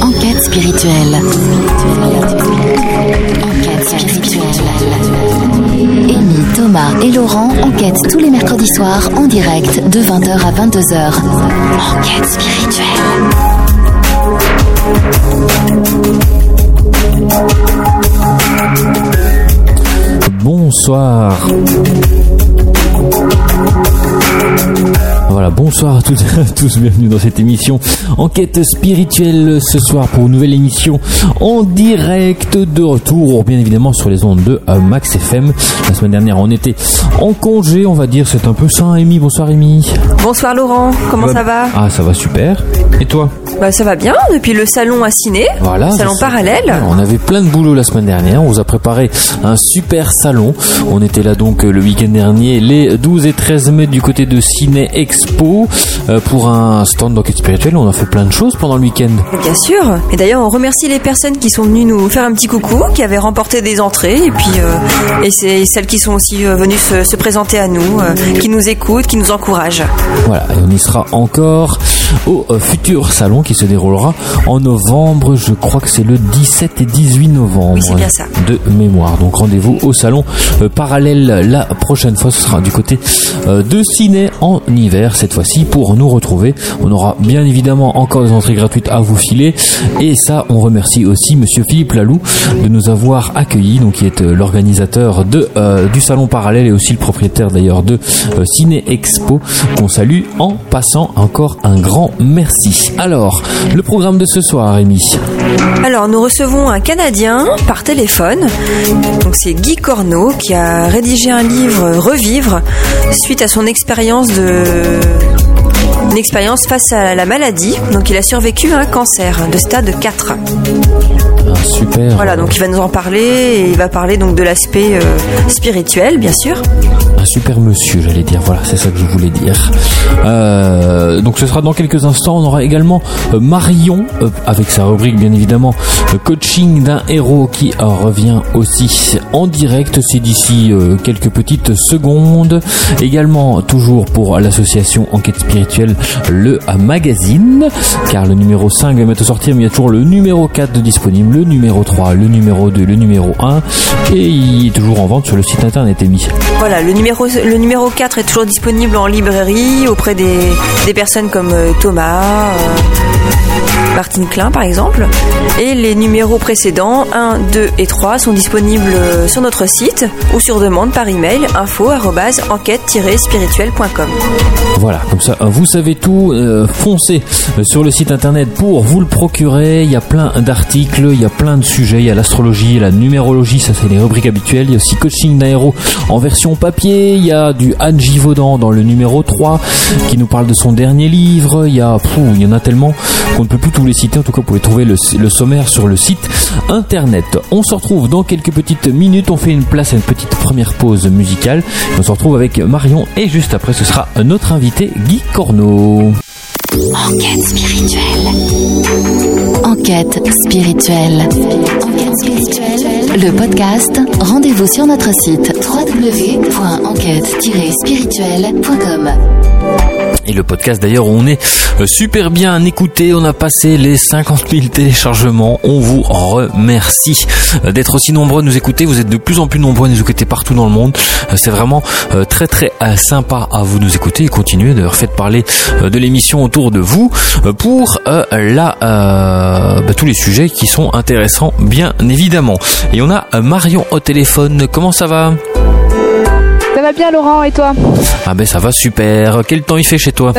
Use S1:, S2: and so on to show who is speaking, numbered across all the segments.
S1: Enquête spirituelle. Enquête spirituelle. Amy, Thomas et Laurent enquêtent tous les mercredis soirs en direct de 20h à 22h. Enquête spirituelle.
S2: Bonsoir. Voilà, bonsoir à toutes et à tous, bienvenue dans cette émission Enquête spirituelle ce soir pour une nouvelle émission en direct de retour, bien évidemment sur les ondes de euh, Max FM. La semaine dernière on était en congé, on va dire, c'est un peu ça, Amy. Bonsoir Amy.
S3: Bonsoir Laurent, comment ça va?
S2: Ah, ça va super. Et toi?
S3: Bah ça va bien, depuis le salon à Ciné,
S2: Voilà.
S3: salon parallèle.
S2: On avait plein de boulot la semaine dernière. On vous a préparé un super salon. On était là donc euh, le week-end dernier, les 12 et 13 mai du côté de Ciné Expo euh, pour un stand d'enquête spirituelle. On a fait plein de choses pendant le week-end.
S3: Bien sûr. Et d'ailleurs, on remercie les personnes qui sont venues nous faire un petit coucou, qui avaient remporté des entrées, et puis euh, et c'est celles qui sont aussi euh, venues se, se présenter à nous, qui nous écoutent, qui nous encouragent.
S2: Voilà, et on y sera encore au euh, futur salon qui se déroulera en novembre. Je crois que c'est le 17 et 18 novembre
S3: Oui, c'est bien ça.
S2: de mémoire. Donc rendez-vous au salon euh, parallèle la prochaine fois. Ce sera du côté euh, de Ciné en hiver cette fois-ci pour nous retrouver. On aura bien évidemment encore des entrées gratuites à vous filer. Et ça, on remercie aussi Monsieur Philippe Lalou de nous avoir accueillis, donc qui est l'organisateur de euh, du salon parallèle et aussi le propriétaire d'ailleurs de euh, Ciné Expo qu'on salue en passant encore un grand merci. Alors, le programme de ce soir, Rémi.
S3: Alors, nous recevons un Canadien par téléphone. Donc, c'est Guy Corneau qui a rédigé un livre Revivre suite à son expérience de une expérience face à la maladie. Donc, il a survécu à un cancer de stade 4.
S2: Ah, super.
S3: Voilà, donc il va nous en parler et il va parler donc de l'aspect euh, spirituel, bien sûr.
S2: Un super monsieur, j'allais dire. Voilà, c'est ça que je voulais dire. Euh, donc ce sera dans quelques instants. On aura également euh, Marion euh, avec sa rubrique, bien évidemment, coaching d'un héros qui revient aussi en direct. C'est d'ici quelques petites secondes. Également, toujours pour l'association Enquête spirituelle, le magazine, car le numéro 5 va bientôt sortir, mais il y a toujours le numéro 4 de disponible, le numéro 3, le numéro 2, le numéro 1, et il est toujours en vente sur le site internet émis.
S3: Voilà, le numéro, le numéro 4 est toujours disponible en librairie auprès des, personnes comme euh, Thomas, euh, Martine Klein par exemple. Et les numéros précédents, 1, 2 et 3, sont disponibles euh, sur notre site ou sur demande par email info enquête-spirituelle.com.
S2: Voilà, comme ça, vous savez tout. euh, foncez euh, sur le site internet pour vous le procurer. Il y a plein d'articles, il y a plein de sujets. Il y a l'astrologie, la numérologie, ça c'est les rubriques habituelles. Il y a aussi coaching d'un héros en version papier. Il y a du Anne Givaudan dans le numéro 3 qui nous parle de son dernier livre. Il y a, il y en a tellement qu'on ne peut plus tous les citer. En tout cas, vous pouvez trouver le, le sommaire sur le site internet. On se retrouve dans quelques petites minutes. On fait une place à une petite première pause musicale. On se retrouve avec Marion et juste après, ce sera notre invité Guy Corneau.
S1: Enquête spirituelle. Enquête spirituelle. Enquête spirituelle. Le podcast, rendez-vous sur notre site www.enquête-spirituelle.com.
S2: Et le podcast d'ailleurs, on est euh, super bien écouté. On a passé les 50 000 téléchargements. On vous remercie euh, d'être aussi nombreux à nous écouter. Vous êtes de plus en plus nombreux à nous écouter partout dans le monde. Euh, C'est vraiment très très sympa à vous nous écouter et continuer. D'ailleurs, faites parler de l'émission autour de vous pour euh, bah, tous les sujets qui sont intéressants, bien évidemment. Et on a Marion au téléphone. Comment ça va?
S4: Va bien Laurent et toi
S2: Ah ben ça va super. Quel temps il fait chez toi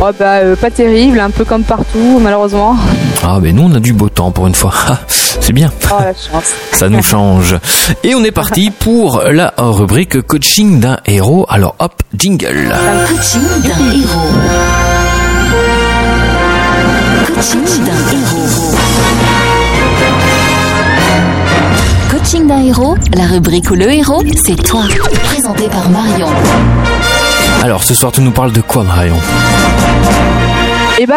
S4: Oh bah euh, pas terrible, un peu comme partout malheureusement.
S2: Ah ben nous on a du beau temps pour une fois. Ah, C'est bien.
S4: Oh la chance.
S2: Ça nous change. Et on est parti pour la rubrique coaching d'un héros. Alors hop, jingle.
S1: Coaching d'un héros. Coaching d'un héros. Coaching d'un héros, la rubrique où le héros, c'est toi. Présenté par Marion.
S2: Alors ce soir tu nous parles de quoi Marion?
S4: Et bah,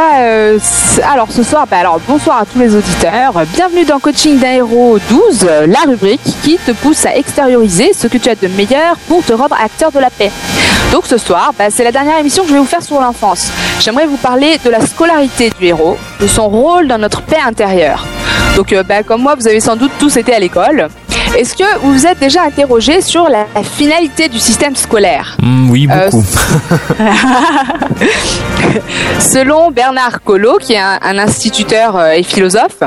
S4: alors ce soir, bah, alors bonsoir à tous les auditeurs. Bienvenue dans Coaching d'un héros 12, la rubrique qui te pousse à extérioriser ce que tu as de meilleur pour te rendre acteur de la paix. Donc ce soir, bah, c'est la dernière émission que je vais vous faire sur l'enfance. J'aimerais vous parler de la scolarité du héros, de son rôle dans notre paix intérieure. Donc bah, comme moi, vous avez sans doute tous été à l'école. Est-ce que vous vous êtes déjà interrogé sur la finalité du système scolaire?
S2: Mm, Oui, euh, beaucoup.
S4: Selon Bernard Collot, qui est un, instituteur euh, et philosophe,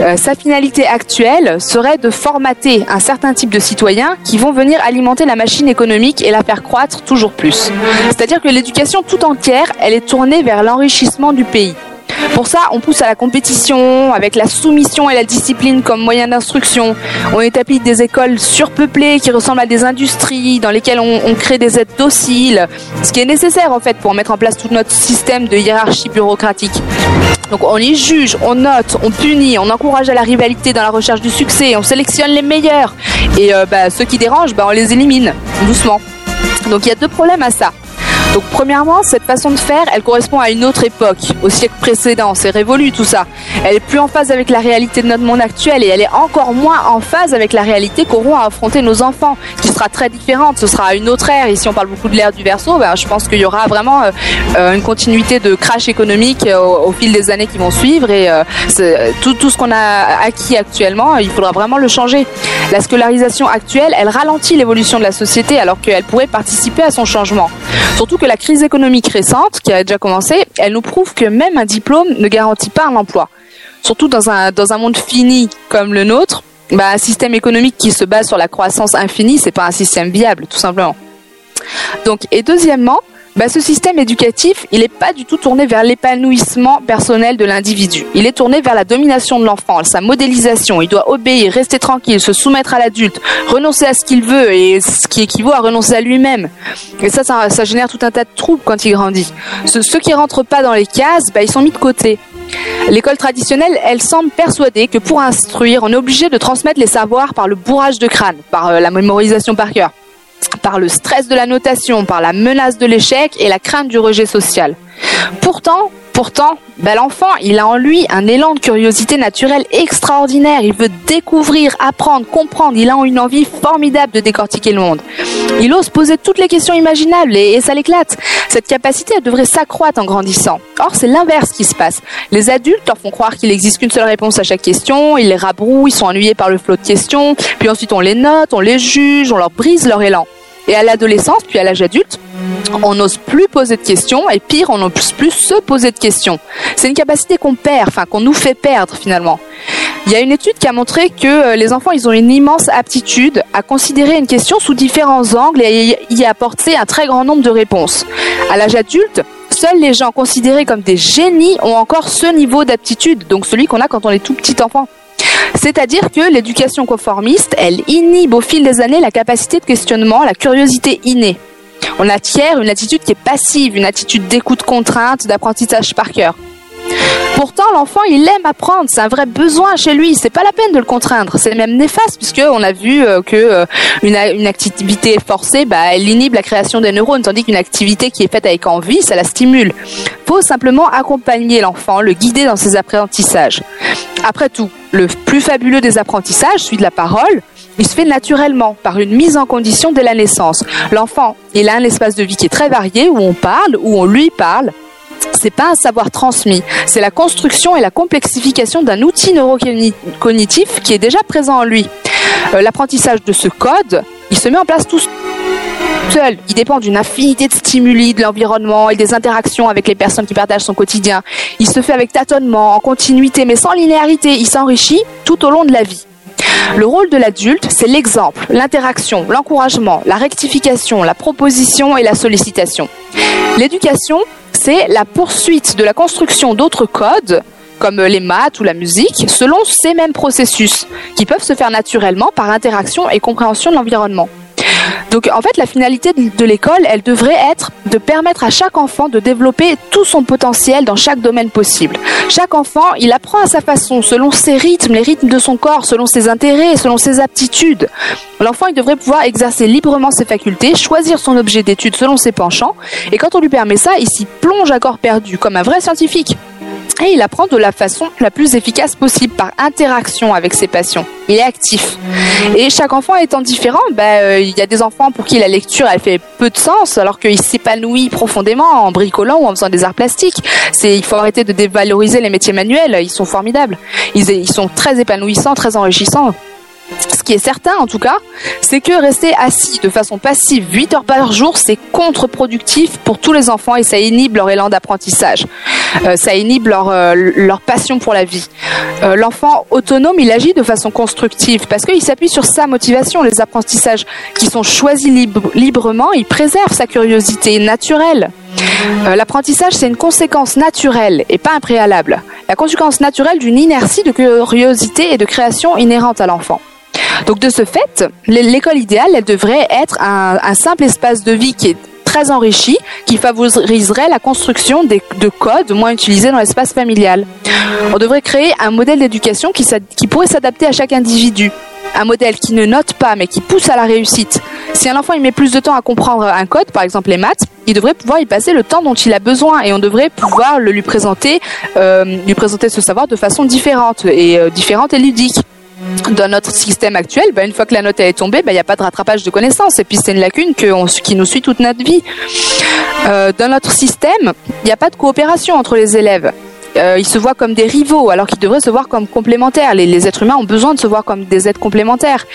S4: euh, sa finalité actuelle serait de formater un certain type de citoyens qui vont venir alimenter la machine économique et la faire croître toujours plus. C'est-à-dire que l'éducation tout entière, elle est tournée vers l'enrichissement du pays. Pour ça, on pousse à la compétition avec la soumission et la discipline comme moyen d'instruction. On établit des écoles surpeuplées qui ressemblent à des industries dans lesquelles on, crée des aides dociles, ce qui est nécessaire en fait pour mettre en place tout notre système de hiérarchie bureaucratique. Donc on y juge, on note, on punit, on encourage à la rivalité dans la recherche du succès, on sélectionne les meilleurs. Et euh, bah, ceux qui dérangent, bah, on les élimine doucement. Donc il y a deux problèmes à ça. Donc premièrement, cette façon de faire, elle correspond à une autre époque, au siècle précédent. C'est révolu tout ça. Elle est plus en phase avec la réalité de notre monde actuel et elle est encore moins en phase avec la réalité qu'auront à affronter nos enfants, qui sera très différente. Ce sera une autre ère. Ici, on parle beaucoup de l'ère du verso. Ben, je pense qu'il y aura vraiment euh, euh, une continuité de crash économique euh, au, fil des années qui vont suivre et tout, tout ce qu'on a acquis actuellement, il faudra vraiment le changer. La scolarisation actuelle, elle ralentit l'évolution de la société alors qu'elle pourrait participer à son changement. Surtout que la crise économique récente, qui a déjà commencé, elle nous prouve que même un diplôme ne garantit pas un emploi. Surtout dans un, dans un monde fini comme le nôtre, bah, un système économique qui se base sur la croissance infinie, c'est pas un système viable, tout simplement. Donc, et deuxièmement, bah, ce système éducatif, il n'est pas du tout tourné vers l'épanouissement personnel de l'individu. Il est tourné vers la domination de l'enfant, sa modélisation. Il doit obéir, rester tranquille, se soumettre à l'adulte, renoncer à ce qu'il veut et ce qui équivaut à renoncer à lui-même. Et ça, ça, génère tout un tas de troubles quand il grandit. ceux qui rentrent pas dans les cases, bah, ils sont mis de côté. L'école traditionnelle, elle semble persuader que pour instruire, on est obligé de transmettre les savoirs par le bourrage de crâne, par euh, la mémorisation par cœur par le stress de la notation, par la menace de l'échec et la crainte du rejet social. Pourtant, pourtant, ben l'enfant, il a en lui un élan de curiosité naturelle extraordinaire. Il veut découvrir, apprendre, comprendre. Il a une envie formidable de décortiquer le monde. Il ose poser toutes les questions imaginables et, et ça l'éclate. Cette capacité, elle devrait s'accroître en grandissant. Or, c'est l'inverse qui se passe. Les adultes leur font croire qu'il n'existe qu'une seule réponse à chaque question. Ils les rabrouent, ils sont ennuyés par le flot de questions. Puis ensuite, on les note, on les juge, on leur brise leur élan. Et à l'adolescence, puis à l'âge adulte, on n'ose plus poser de questions et pire, on n'ose plus se poser de questions. C'est une capacité qu'on perd, enfin qu'on nous fait perdre finalement. Il y a une étude qui a montré que euh, les enfants, ils ont une immense aptitude à considérer une question sous différents angles et y apporter un très grand nombre de réponses. À l'âge adulte, seuls les gens considérés comme des génies ont encore ce niveau d'aptitude, donc celui qu'on a quand on est tout petit enfant. C'est-à-dire que l'éducation conformiste, elle inhibe au fil des années la capacité de questionnement, la curiosité innée. On acquiert une attitude qui est passive, une attitude d'écoute contrainte, d'apprentissage par cœur. Pourtant, l'enfant, il aime apprendre, c'est un vrai besoin chez lui. C'est pas la peine de le contraindre. C'est même néfaste puisque on a vu euh, que euh, une, activité forcée, bah, elle inhibe la création des neurones, tandis qu'une activité qui est faite avec envie, ça la stimule. Faut simplement accompagner l'enfant, le guider dans ses apprentissages. Après tout, le plus fabuleux des apprentissages, celui de la parole, il se fait naturellement par une mise en condition dès la naissance. L'enfant, il a un espace de vie qui est très varié où on parle, où on lui parle, c'est pas un savoir transmis, c'est la construction et la complexification d'un outil neurocognitif qui est déjà présent en lui. Euh, l'apprentissage de ce code, il se met en place tout seul. Il dépend d'une infinité de stimuli, de l'environnement et des interactions avec les personnes qui partagent son quotidien. Il se fait avec tâtonnement, en continuité, mais sans linéarité. Il s'enrichit tout au long de la vie. Le rôle de l'adulte, c'est l'exemple, l'interaction, l'encouragement, la rectification, la proposition et la sollicitation. L'éducation, c'est la poursuite de la construction d'autres codes comme les maths ou la musique, selon ces mêmes processus, qui peuvent se faire naturellement par interaction et compréhension de l'environnement. Donc en fait, la finalité de l'école, elle devrait être de permettre à chaque enfant de développer tout son potentiel dans chaque domaine possible. Chaque enfant, il apprend à sa façon, selon ses rythmes, les rythmes de son corps, selon ses intérêts, selon ses aptitudes. L'enfant, il devrait pouvoir exercer librement ses facultés, choisir son objet d'étude selon ses penchants, et quand on lui permet ça, il s'y plonge à corps perdu, comme un vrai scientifique. Et il apprend de la façon la plus efficace possible, par interaction avec ses passions. Il est actif. Et chaque enfant étant différent, ben, euh, il y a des enfants pour qui la lecture elle fait peu de sens, alors qu'il s'épanouit profondément en bricolant ou en faisant des arts plastiques. C'est, il faut arrêter de dévaloriser les métiers manuels. Ils sont formidables. Ils sont très épanouissants, très enrichissants. Ce qui est certain, en tout cas, c'est que rester assis de façon passive 8 heures par jour, c'est contre-productif pour tous les enfants et ça inhibe leur élan d'apprentissage. Euh, ça inhibe leur, euh, leur passion pour la vie. Euh, l'enfant autonome, il agit de façon constructive parce qu'il s'appuie sur sa motivation. Les apprentissages qui sont choisis librement, il préserve sa curiosité naturelle. L'apprentissage, c'est une conséquence naturelle et pas un préalable. La conséquence naturelle d'une inertie de curiosité et de création inhérente à l'enfant. Donc de ce fait, l'école idéale, elle devrait être un, simple espace de vie qui est très enrichi, qui favoriserait la construction de codes moins utilisés dans l'espace familial. On devrait créer un modèle d'éducation qui, pourrait s'adapter à chaque individu. Un modèle qui ne note pas mais qui pousse à la réussite. Si un enfant il met plus de temps à comprendre un code, par exemple les maths, il devrait pouvoir y passer le temps dont il a besoin et on devrait pouvoir le lui présenter, euh, lui présenter ce savoir de façon différente et euh, différente et ludique dans notre système actuel, bah, une fois que la note est tombée, il n'y a pas de rattrapage de connaissances. Et puis c'est une lacune qui nous suit toute notre vie. Euh, dans notre système, il n'y a pas de coopération entre les élèves. Euh, ils se voient comme des rivaux alors qu'ils devraient se voir comme complémentaires. Les, êtres humains ont besoin de se voir comme des êtres complémentaires.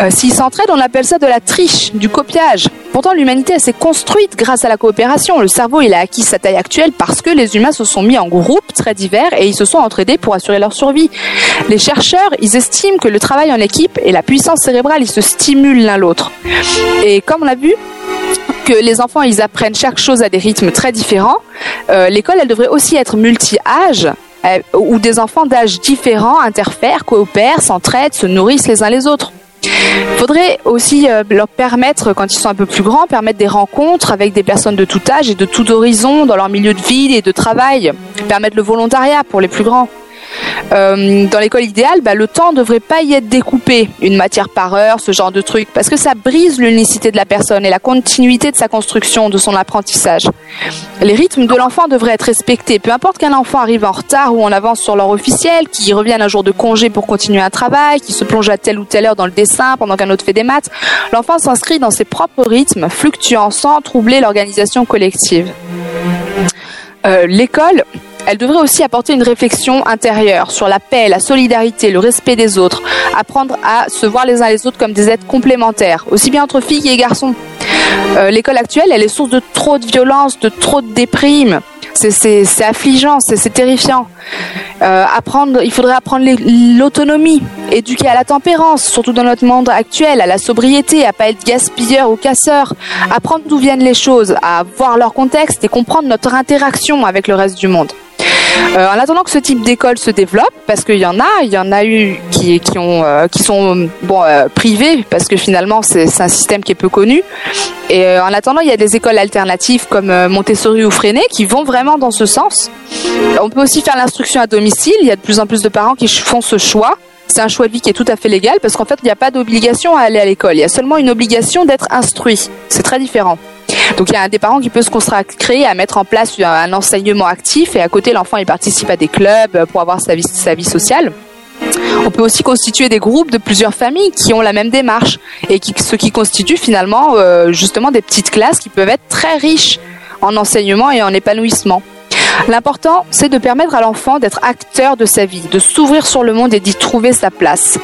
S4: Euh, s'ils s'entraident, on appelle ça de la triche, du copiage. Pourtant, l'humanité s'est construite grâce à la coopération. Le cerveau, il a acquis sa taille actuelle parce que les humains se sont mis en groupes très divers et ils se sont entraidés pour assurer leur survie. Les chercheurs, ils estiment que le travail en équipe et la puissance cérébrale, ils se stimulent l'un l'autre. Et comme on l'a vu, que les enfants ils apprennent chaque chose à des rythmes très différents. Euh, l'école elle devrait aussi être multi-âge euh, où des enfants d'âge différents interfèrent, coopèrent, s'entraident, se nourrissent les uns les autres. Il faudrait aussi euh, leur permettre, quand ils sont un peu plus grands, permettre des rencontres avec des personnes de tout âge et de tout horizon dans leur milieu de vie et de travail, permettre le volontariat pour les plus grands. Euh, dans l'école idéale, bah, le temps ne devrait pas y être découpé, une matière par heure, ce genre de truc, parce que ça brise l'unicité de la personne et la continuité de sa construction, de son apprentissage. Les rythmes de l'enfant devraient être respectés, peu importe qu'un enfant arrive en retard ou en avance sur l'heure officielle, qu'il revienne un jour de congé pour continuer un travail, qu'il se plonge à telle ou telle heure dans le dessin pendant qu'un autre fait des maths, l'enfant s'inscrit dans ses propres rythmes, fluctuant sans troubler l'organisation collective. Euh, l'école, elle devrait aussi apporter une réflexion intérieure sur la paix, la solidarité, le respect des autres, apprendre à se voir les uns les autres comme des êtres complémentaires, aussi bien entre filles et garçons. Euh, l'école actuelle, elle est source de trop de violence, de trop de déprime. C'est affligeant, c'est terrifiant. Euh, apprendre, il faudrait apprendre l'autonomie, éduquer à la tempérance, surtout dans notre monde actuel, à la sobriété, à pas être gaspilleur ou casseur, apprendre d'où viennent les choses, à voir leur contexte et comprendre notre interaction avec le reste du monde. Euh, en attendant que ce type d'école se développe, parce qu'il y en a, il y en a eu qui, euh, sont euh, privés, parce que finalement c'est un système qui est peu connu. Et en attendant, il y a des écoles alternatives comme Montessori ou Freinet qui vont vraiment dans ce sens. On peut aussi faire l'instruction à domicile. Il y a de plus en plus de parents qui font ce choix. C'est un choix de vie qui est tout à fait légal parce qu'en fait, il n'y a pas d'obligation à aller à l'école. Il y a seulement une obligation d'être instruit. C'est très différent. Donc il y a un des parents qui peut se consacrer à mettre en place un enseignement actif et à côté l'enfant il participe à des clubs pour avoir sa vie, sa vie sociale. On peut aussi constituer des groupes de plusieurs familles qui ont la même démarche et qui, ce qui constitue finalement euh, justement des petites classes qui peuvent être très riches en enseignement et en épanouissement. L'important, c'est de permettre à l'enfant d'être acteur de sa vie, de s'ouvrir sur le monde et d'y trouver sa place.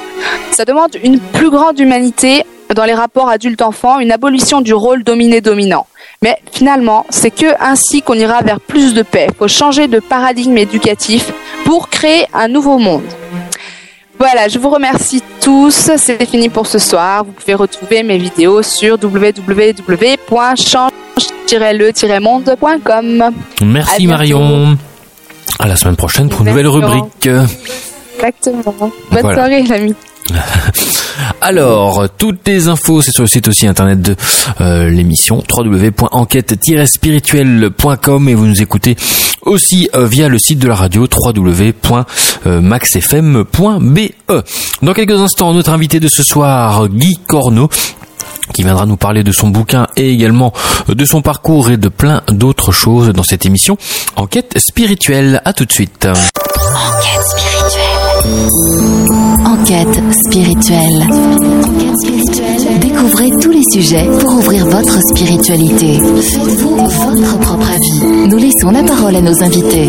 S4: Ça demande une plus grande humanité dans les rapports adulte-enfant, une abolition du rôle dominé-dominant. Mais finalement, c'est que ainsi qu'on ira vers plus de paix. Il faut changer de paradigme éducatif pour créer un nouveau monde. Voilà, je vous remercie tous. C'est fini pour ce soir. Vous pouvez retrouver mes vidéos sur www.change-le-monde.com.
S2: Merci Marion. À la semaine prochaine pour une nouvelle rubrique.
S4: Exactement. Bonne soirée, l'ami.
S2: Alors, toutes les infos, c'est sur le site aussi internet de euh, l'émission www.enquête-spirituelle.com et vous nous écoutez aussi euh, via le site de la radio www.maxfm.be. Dans quelques instants, notre invité de ce soir, Guy Corneau, qui viendra nous parler de son bouquin et également de son parcours et de plein d'autres choses dans cette émission Enquête spirituelle. À tout de suite.
S1: Enquête spirituelle. Enquête. Découvrez tous les sujets pour ouvrir votre spiritualité. Faites-vous votre propre avis. Nous laissons la parole à nos invités.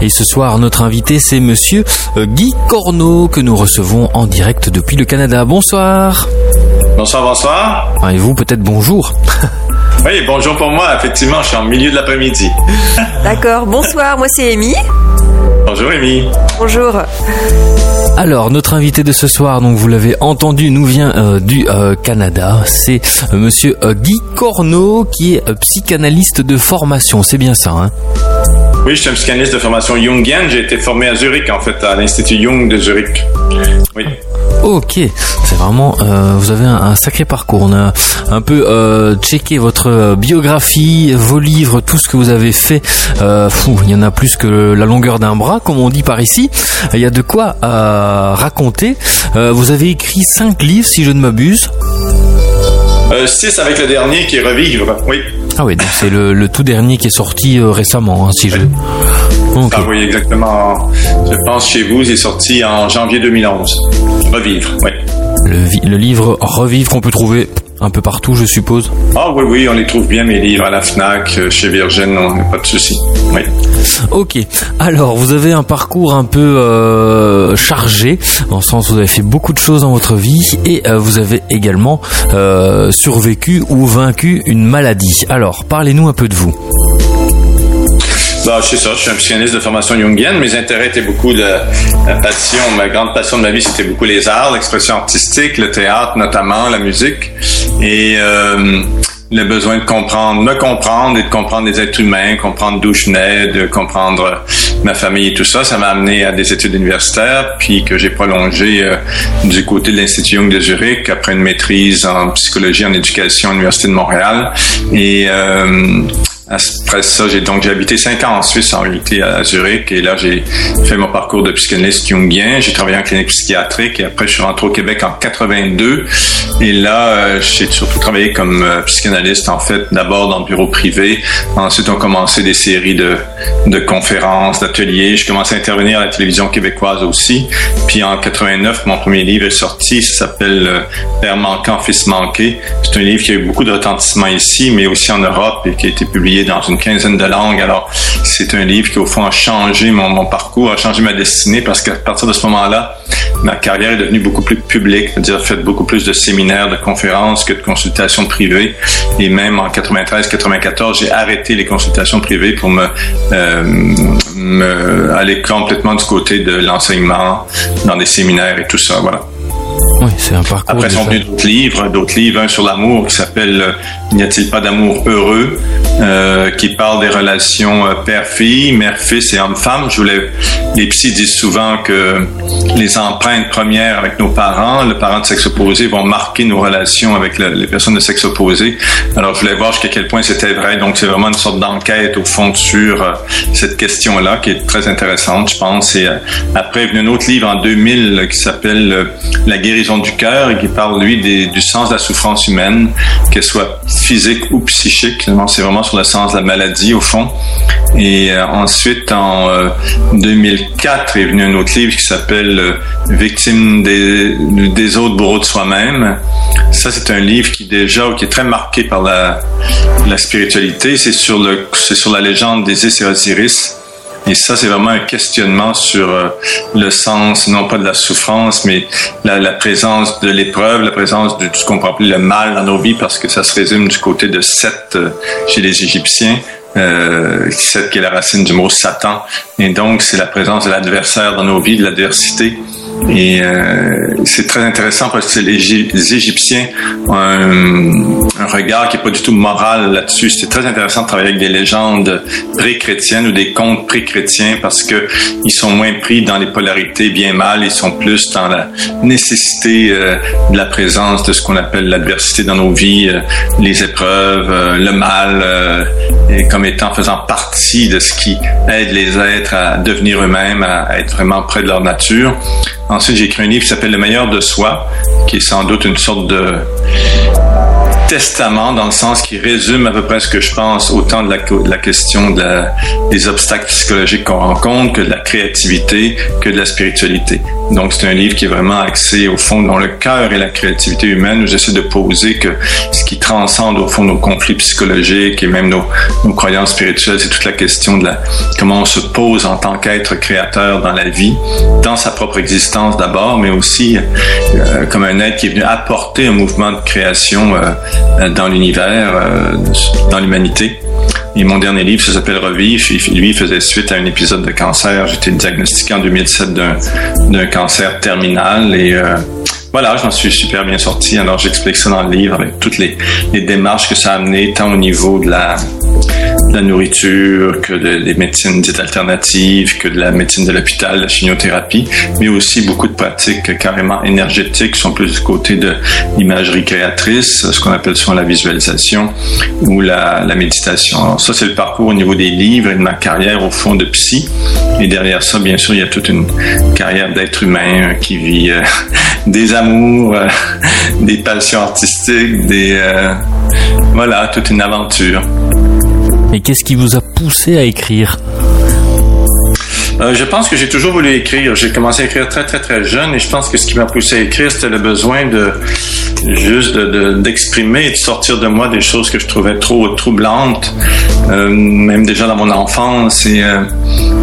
S2: Et ce soir, notre invité, c'est monsieur euh, Guy Corneau que nous recevons en direct depuis le Canada. Bonsoir.
S5: Bonsoir, bonsoir.
S2: Ah, Et vous, peut-être bonjour.
S5: Oui, bonjour pour moi. Effectivement, je suis en milieu de l'après-midi.
S3: D'accord, bonsoir, moi c'est Amy.
S5: Bonjour, Amy.
S3: Bonjour.
S2: Alors, notre invité de ce soir, donc vous l'avez entendu, nous vient euh, du euh, Canada. C'est euh, monsieur euh, Guy Corneau qui est euh, psychanalyste de formation. C'est bien ça, hein?
S5: Oui, je suis un psychanalyste de formation jungienne. J'ai été formé à Zurich, en fait, à l'Institut Jung de Zurich. Oui.
S2: Ok, c'est vraiment, euh, vous avez un, un sacré parcours. On a un peu euh, checké votre euh, biographie, vos livres, tout ce que vous avez fait. Euh, fou, il y en a plus que la longueur d'un bras, comme on dit par ici. Il y a de quoi raconter. Vous avez écrit cinq livres, si je ne m'abuse.
S5: Euh, six avec le dernier qui est Revivre. Oui.
S2: Ah oui, donc c'est le, le tout dernier qui est sorti euh, récemment, hein, si je. Ok.
S5: Ah oui, exactement. Je pense chez vous, il est sorti en janvier 2011. Revivre, oui.
S2: Le, livre Revivre qu'on peut trouver un peu partout, je suppose.
S5: Ah oui, oui, on les trouve bien, mes livres, à la FNAC, euh, chez Virgin, on n'a pas de souci. Oui.
S2: Ok. Alors, vous avez un parcours un peu euh, chargé, dans le sens où vous avez fait beaucoup de choses dans votre vie et euh, vous avez également euh, survécu ou vaincu une maladie. Alors, parlez-nous un peu de vous.
S5: Bah, c'est ça, je suis un psychanalyste de formation jungienne. Mes intérêts étaient beaucoup de la passion. Ma grande passion de ma vie, c'était beaucoup les arts, l'expression artistique, le théâtre notamment, la musique. Et euh, le besoin de comprendre, me comprendre et de comprendre les êtres humains, comprendre d'où je venais, de comprendre ma famille et tout ça, ça m'a amené à des études universitaires, puis que j'ai prolongé euh, du côté de l'Institut Jung de Zurich après une maîtrise en psychologie en éducation à l'Université de Montréal. Et euh, après ça, j'ai donc j'ai habité cinq ans en Suisse en réalité à Zurich et là j'ai fait mon parcours de psychanalyste jungien. J'ai travaillé en clinique psychiatrique et après je suis rentré au Québec en 82 et là euh, j'ai surtout travaillé comme euh, psychanalyste en fait d'abord dans le bureau privé. Ensuite on commencé des séries de, de conférences, d'ateliers. Je commençais à intervenir à la télévision québécoise aussi. Puis en 89 mon premier livre est sorti. Ça s'appelle euh, Père manquant, fils manqué. C'est un livre qui a eu beaucoup de retentissement ici mais aussi en Europe et qui a été publié dans une quinzaine de langues. Alors, c'est un livre qui, au fond, a changé mon, mon parcours, a changé ma destinée parce qu'à partir de ce moment-là, ma carrière est devenue beaucoup plus publique, c'est-à-dire fait beaucoup plus de séminaires, de conférences que de consultations privées. Et même en 93-94, j'ai arrêté les consultations privées pour me, euh, me aller complètement du côté de l'enseignement dans des séminaires et tout ça. Voilà.
S2: Oui, c'est un parcours.
S5: Après sont venus d'autres livres, d'autres livres, un sur l'amour qui s'appelle euh, N'y a-t-il pas d'amour heureux, euh, qui parle des relations euh, père-fille, mère-fils et homme-femme. Je voulais, les psys disent souvent que les empreintes premières avec nos parents, le parent de sexe opposé, vont marquer nos relations avec le- les personnes de sexe opposé. Alors je voulais voir jusqu'à quel point c'était vrai. Donc c'est vraiment une sorte d'enquête au fond sur euh, cette question-là qui est très intéressante, je pense. Et euh, après est venu un autre livre en 2000 euh, qui s'appelle La guérison du cœur et qui parle lui des- du sens de la souffrance humaine, qu'elle soit physique ou psychique. C'est vraiment sur le sens de la maladie au fond. Et euh, ensuite, en euh, 2004, est venu un autre livre qui s'appelle euh, Victime des, des autres bourreaux de soi-même. Ça, c'est un livre qui déjà, qui est très marqué par la, spiritualité. C'est sur sur la légende et Osiris. Et ça, c'est vraiment un questionnement sur euh, le sens, non pas de la souffrance, mais la, la présence de l'épreuve, la présence de tout ce qu'on peut le mal dans nos vies, parce que ça se résume du côté de Seth euh, chez les Égyptiens. Euh, Seth qui est la racine du mot Satan. Et donc, c'est la présence de l'adversaire dans nos vies, de l'adversité. Et euh, c'est très intéressant parce que les, Égyptiens ont un, regard qui est pas du tout moral là-dessus. C'est très intéressant de travailler avec des légendes pré-chrétiennes ou des contes pré-chrétiens parce que ils sont moins pris dans les polarités bien mal, ils sont plus dans la nécessité euh, de la présence de ce qu'on appelle l'adversité dans nos vies, euh, les épreuves, le mal, et comme étant faisant partie de ce qui aide les êtres à devenir eux-mêmes, à être vraiment près de leur nature. Ensuite, j'ai écrit un livre qui s'appelle Le meilleur de soi, qui est sans doute une sorte de testament dans le sens qui résume à peu près ce que je pense autant de la, question des obstacles psychologiques qu'on rencontre que de la créativité que de la spiritualité. Donc c'est un livre qui est vraiment axé au fond dans le cœur et la créativité humaine où j'essaie de poser que ce qui transcende au fond nos conflits psychologiques et même nos, nos croyances spirituelles, c'est toute la question de la, comment on se pose en tant qu'être créateur dans la vie, dans sa propre existence d'abord, mais aussi euh, comme un être qui est venu apporter un mouvement de création euh, dans l'univers, euh, dans l'humanité. Et mon dernier livre, ça s'appelle Revivre. Lui, faisait suite à un épisode de cancer. J'étais diagnostiqué en 2007 d'un cancer terminal et euh, voilà, j'en suis super bien sorti. Alors, j'explique ça dans le livre avec toutes les, les, démarches que ça a amené, tant au niveau de la, la nourriture, que de, des médecines dites alternatives, que de la médecine de l'hôpital, la chimiothérapie, mais aussi beaucoup de pratiques carrément énergétiques qui sont plus du côté de l'imagerie créatrice, ce qu'on appelle souvent la visualisation ou la, méditation. Alors ça, c'est le parcours au niveau des livres et de ma carrière au fond de psy. Et derrière ça, bien sûr, il y a toute une carrière d'être humain qui vit euh, des amours, euh, des passions artistiques, des... Euh, voilà, toute une aventure.
S2: Et qu'est-ce qui vous a poussé à écrire?
S5: Euh, je pense que j'ai toujours voulu écrire. J'ai commencé à écrire très très très jeune et je pense que ce qui m'a poussé à écrire, c'était le besoin de juste d'exprimer de, et de sortir de moi des choses que je trouvais trop troublantes, euh, même déjà dans mon enfance. Et euh,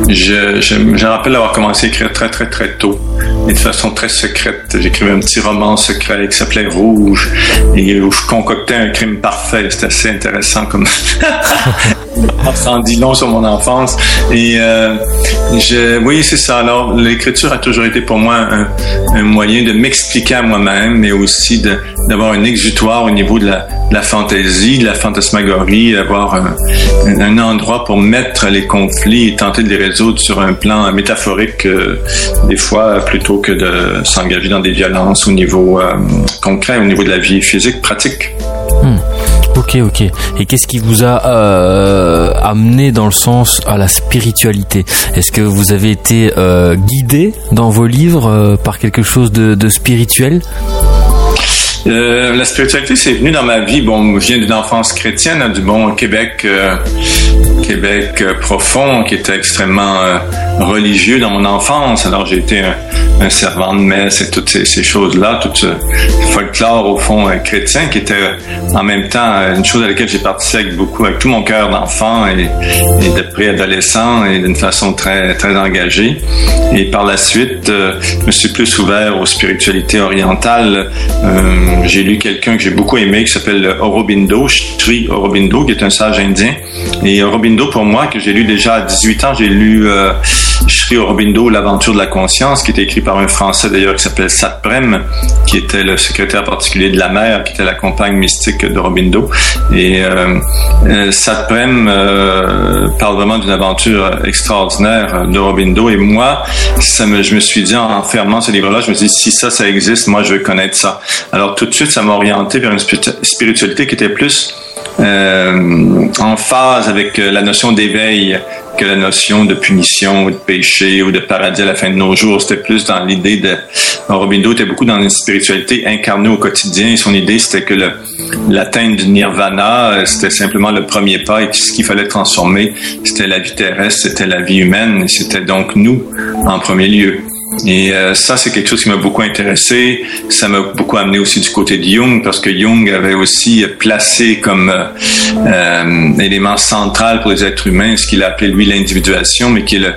S5: je, je, je rappelle avoir commencé à écrire très très très tôt et de façon très secrète. J'écrivais un petit roman secret qui s'appelait Rouge et où je concoctais un crime parfait. C'était assez intéressant comme ça en dit long sur mon enfance. Et euh, je, oui, c'est ça. Alors, l'écriture a toujours été pour moi un, moyen de m'expliquer à moi-même, mais aussi d'avoir un exutoire au niveau de la, fantaisie, de la fantasmagorie, avoir un, un, endroit pour mettre les conflits et tenter de les résoudre sur un plan métaphorique, euh, des fois, plutôt que de s'engager dans des violences au niveau euh, concret, au niveau de la vie physique, pratique.
S2: Hmm. Ok, ok. Et qu'est-ce qui vous a euh, amené dans le sens à la spiritualité? Est-ce que vous avez été euh, guidé dans vos livres euh, par quelque chose de, spirituel?
S5: La spiritualité, c'est venu dans ma vie. Bon, je viens d'une enfance chrétienne, du bon Québec, Québec profond, qui était extrêmement religieux dans mon enfance. Alors, j'ai été un, un, servant de messe et toutes ces, ces choses-là, tout ce folklore au fond euh, chrétien, qui était en même temps une chose à laquelle j'ai participé avec beaucoup, avec tout mon cœur d'enfant et, et, de préadolescent et d'une façon très très engagée. Et par la suite, je me suis plus ouvert aux spiritualités orientales j'ai lu quelqu'un que j'ai beaucoup aimé qui s'appelle Aurobindo, Sri Aurobindo, qui est un sage indien. Et Aurobindo, pour moi, que j'ai lu déjà à 18 ans, j'ai lu euh, Sri Aurobindo, L'aventure de la conscience, qui était écrit par un Français d'ailleurs qui s'appelle Satprem, qui était le secrétaire particulier de la mère, qui était la compagne mystique d'Aurobindo. Et euh, euh, Satprem euh, parle vraiment d'une aventure extraordinaire d'Aurobindo. Et moi, ça me, je me suis dit en fermant ce livre-là, je me suis dit, si ça, ça existe, moi, je veux connaître ça. Alors tout de suite, ça m'a orienté vers une spiritualité qui était plus euh, en phase avec la notion d'éveil que la notion de punition ou de péché ou de paradis à la fin de nos jours. C'était plus dans l'idée de... Aurobindo était beaucoup dans une spiritualité incarnée au quotidien son idée c'était que l'atteinte du nirvana, c'était simplement le premier pas et ce qu'il fallait transformer, c'était la vie terrestre, c'était la vie humaine et c'était donc nous en premier lieu. Et euh, ça, c'est quelque chose qui m'a beaucoup intéressé. Ça m'a beaucoup amené aussi du côté de Jung, parce que Jung avait aussi placé comme euh, euh, élément central pour les êtres humains ce qu'il a appelé lui l'individuation, mais qui est le,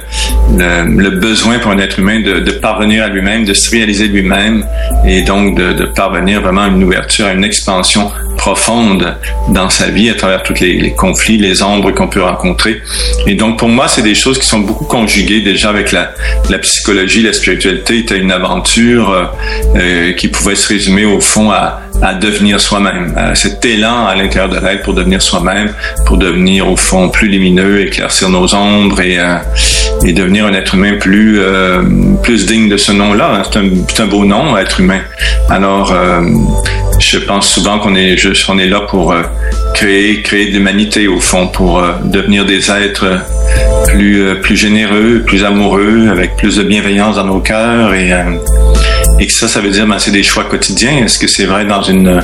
S5: le, le, besoin pour un être humain de, de parvenir à lui-même, de se réaliser lui-même, et donc de, de, parvenir vraiment à une ouverture, à une expansion profonde dans sa vie à travers tous les, conflits, les ombres qu'on peut rencontrer. Et donc pour moi, c'est des choses qui sont beaucoup conjuguées déjà avec la, psychologie, la spiritualité. C'était une aventure euh, qui pouvait se résumer au fond à, à devenir soi-même, cet élan à l'intérieur de l'être pour devenir soi-même, pour devenir au fond plus lumineux, éclaircir nos ombres et, euh, et devenir un être humain plus euh, plus digne de ce nom-là. C'est un, un, beau nom, être humain. Alors, euh, je pense souvent qu'on est est là pour créer créer de l'humanité au fond, pour devenir des êtres plus plus généreux, plus amoureux, avec plus de bienveillance dans nos cœurs et et que ça, ça veut dire, ben, c'est des choix quotidiens. Est-ce que c'est vrai dans une euh,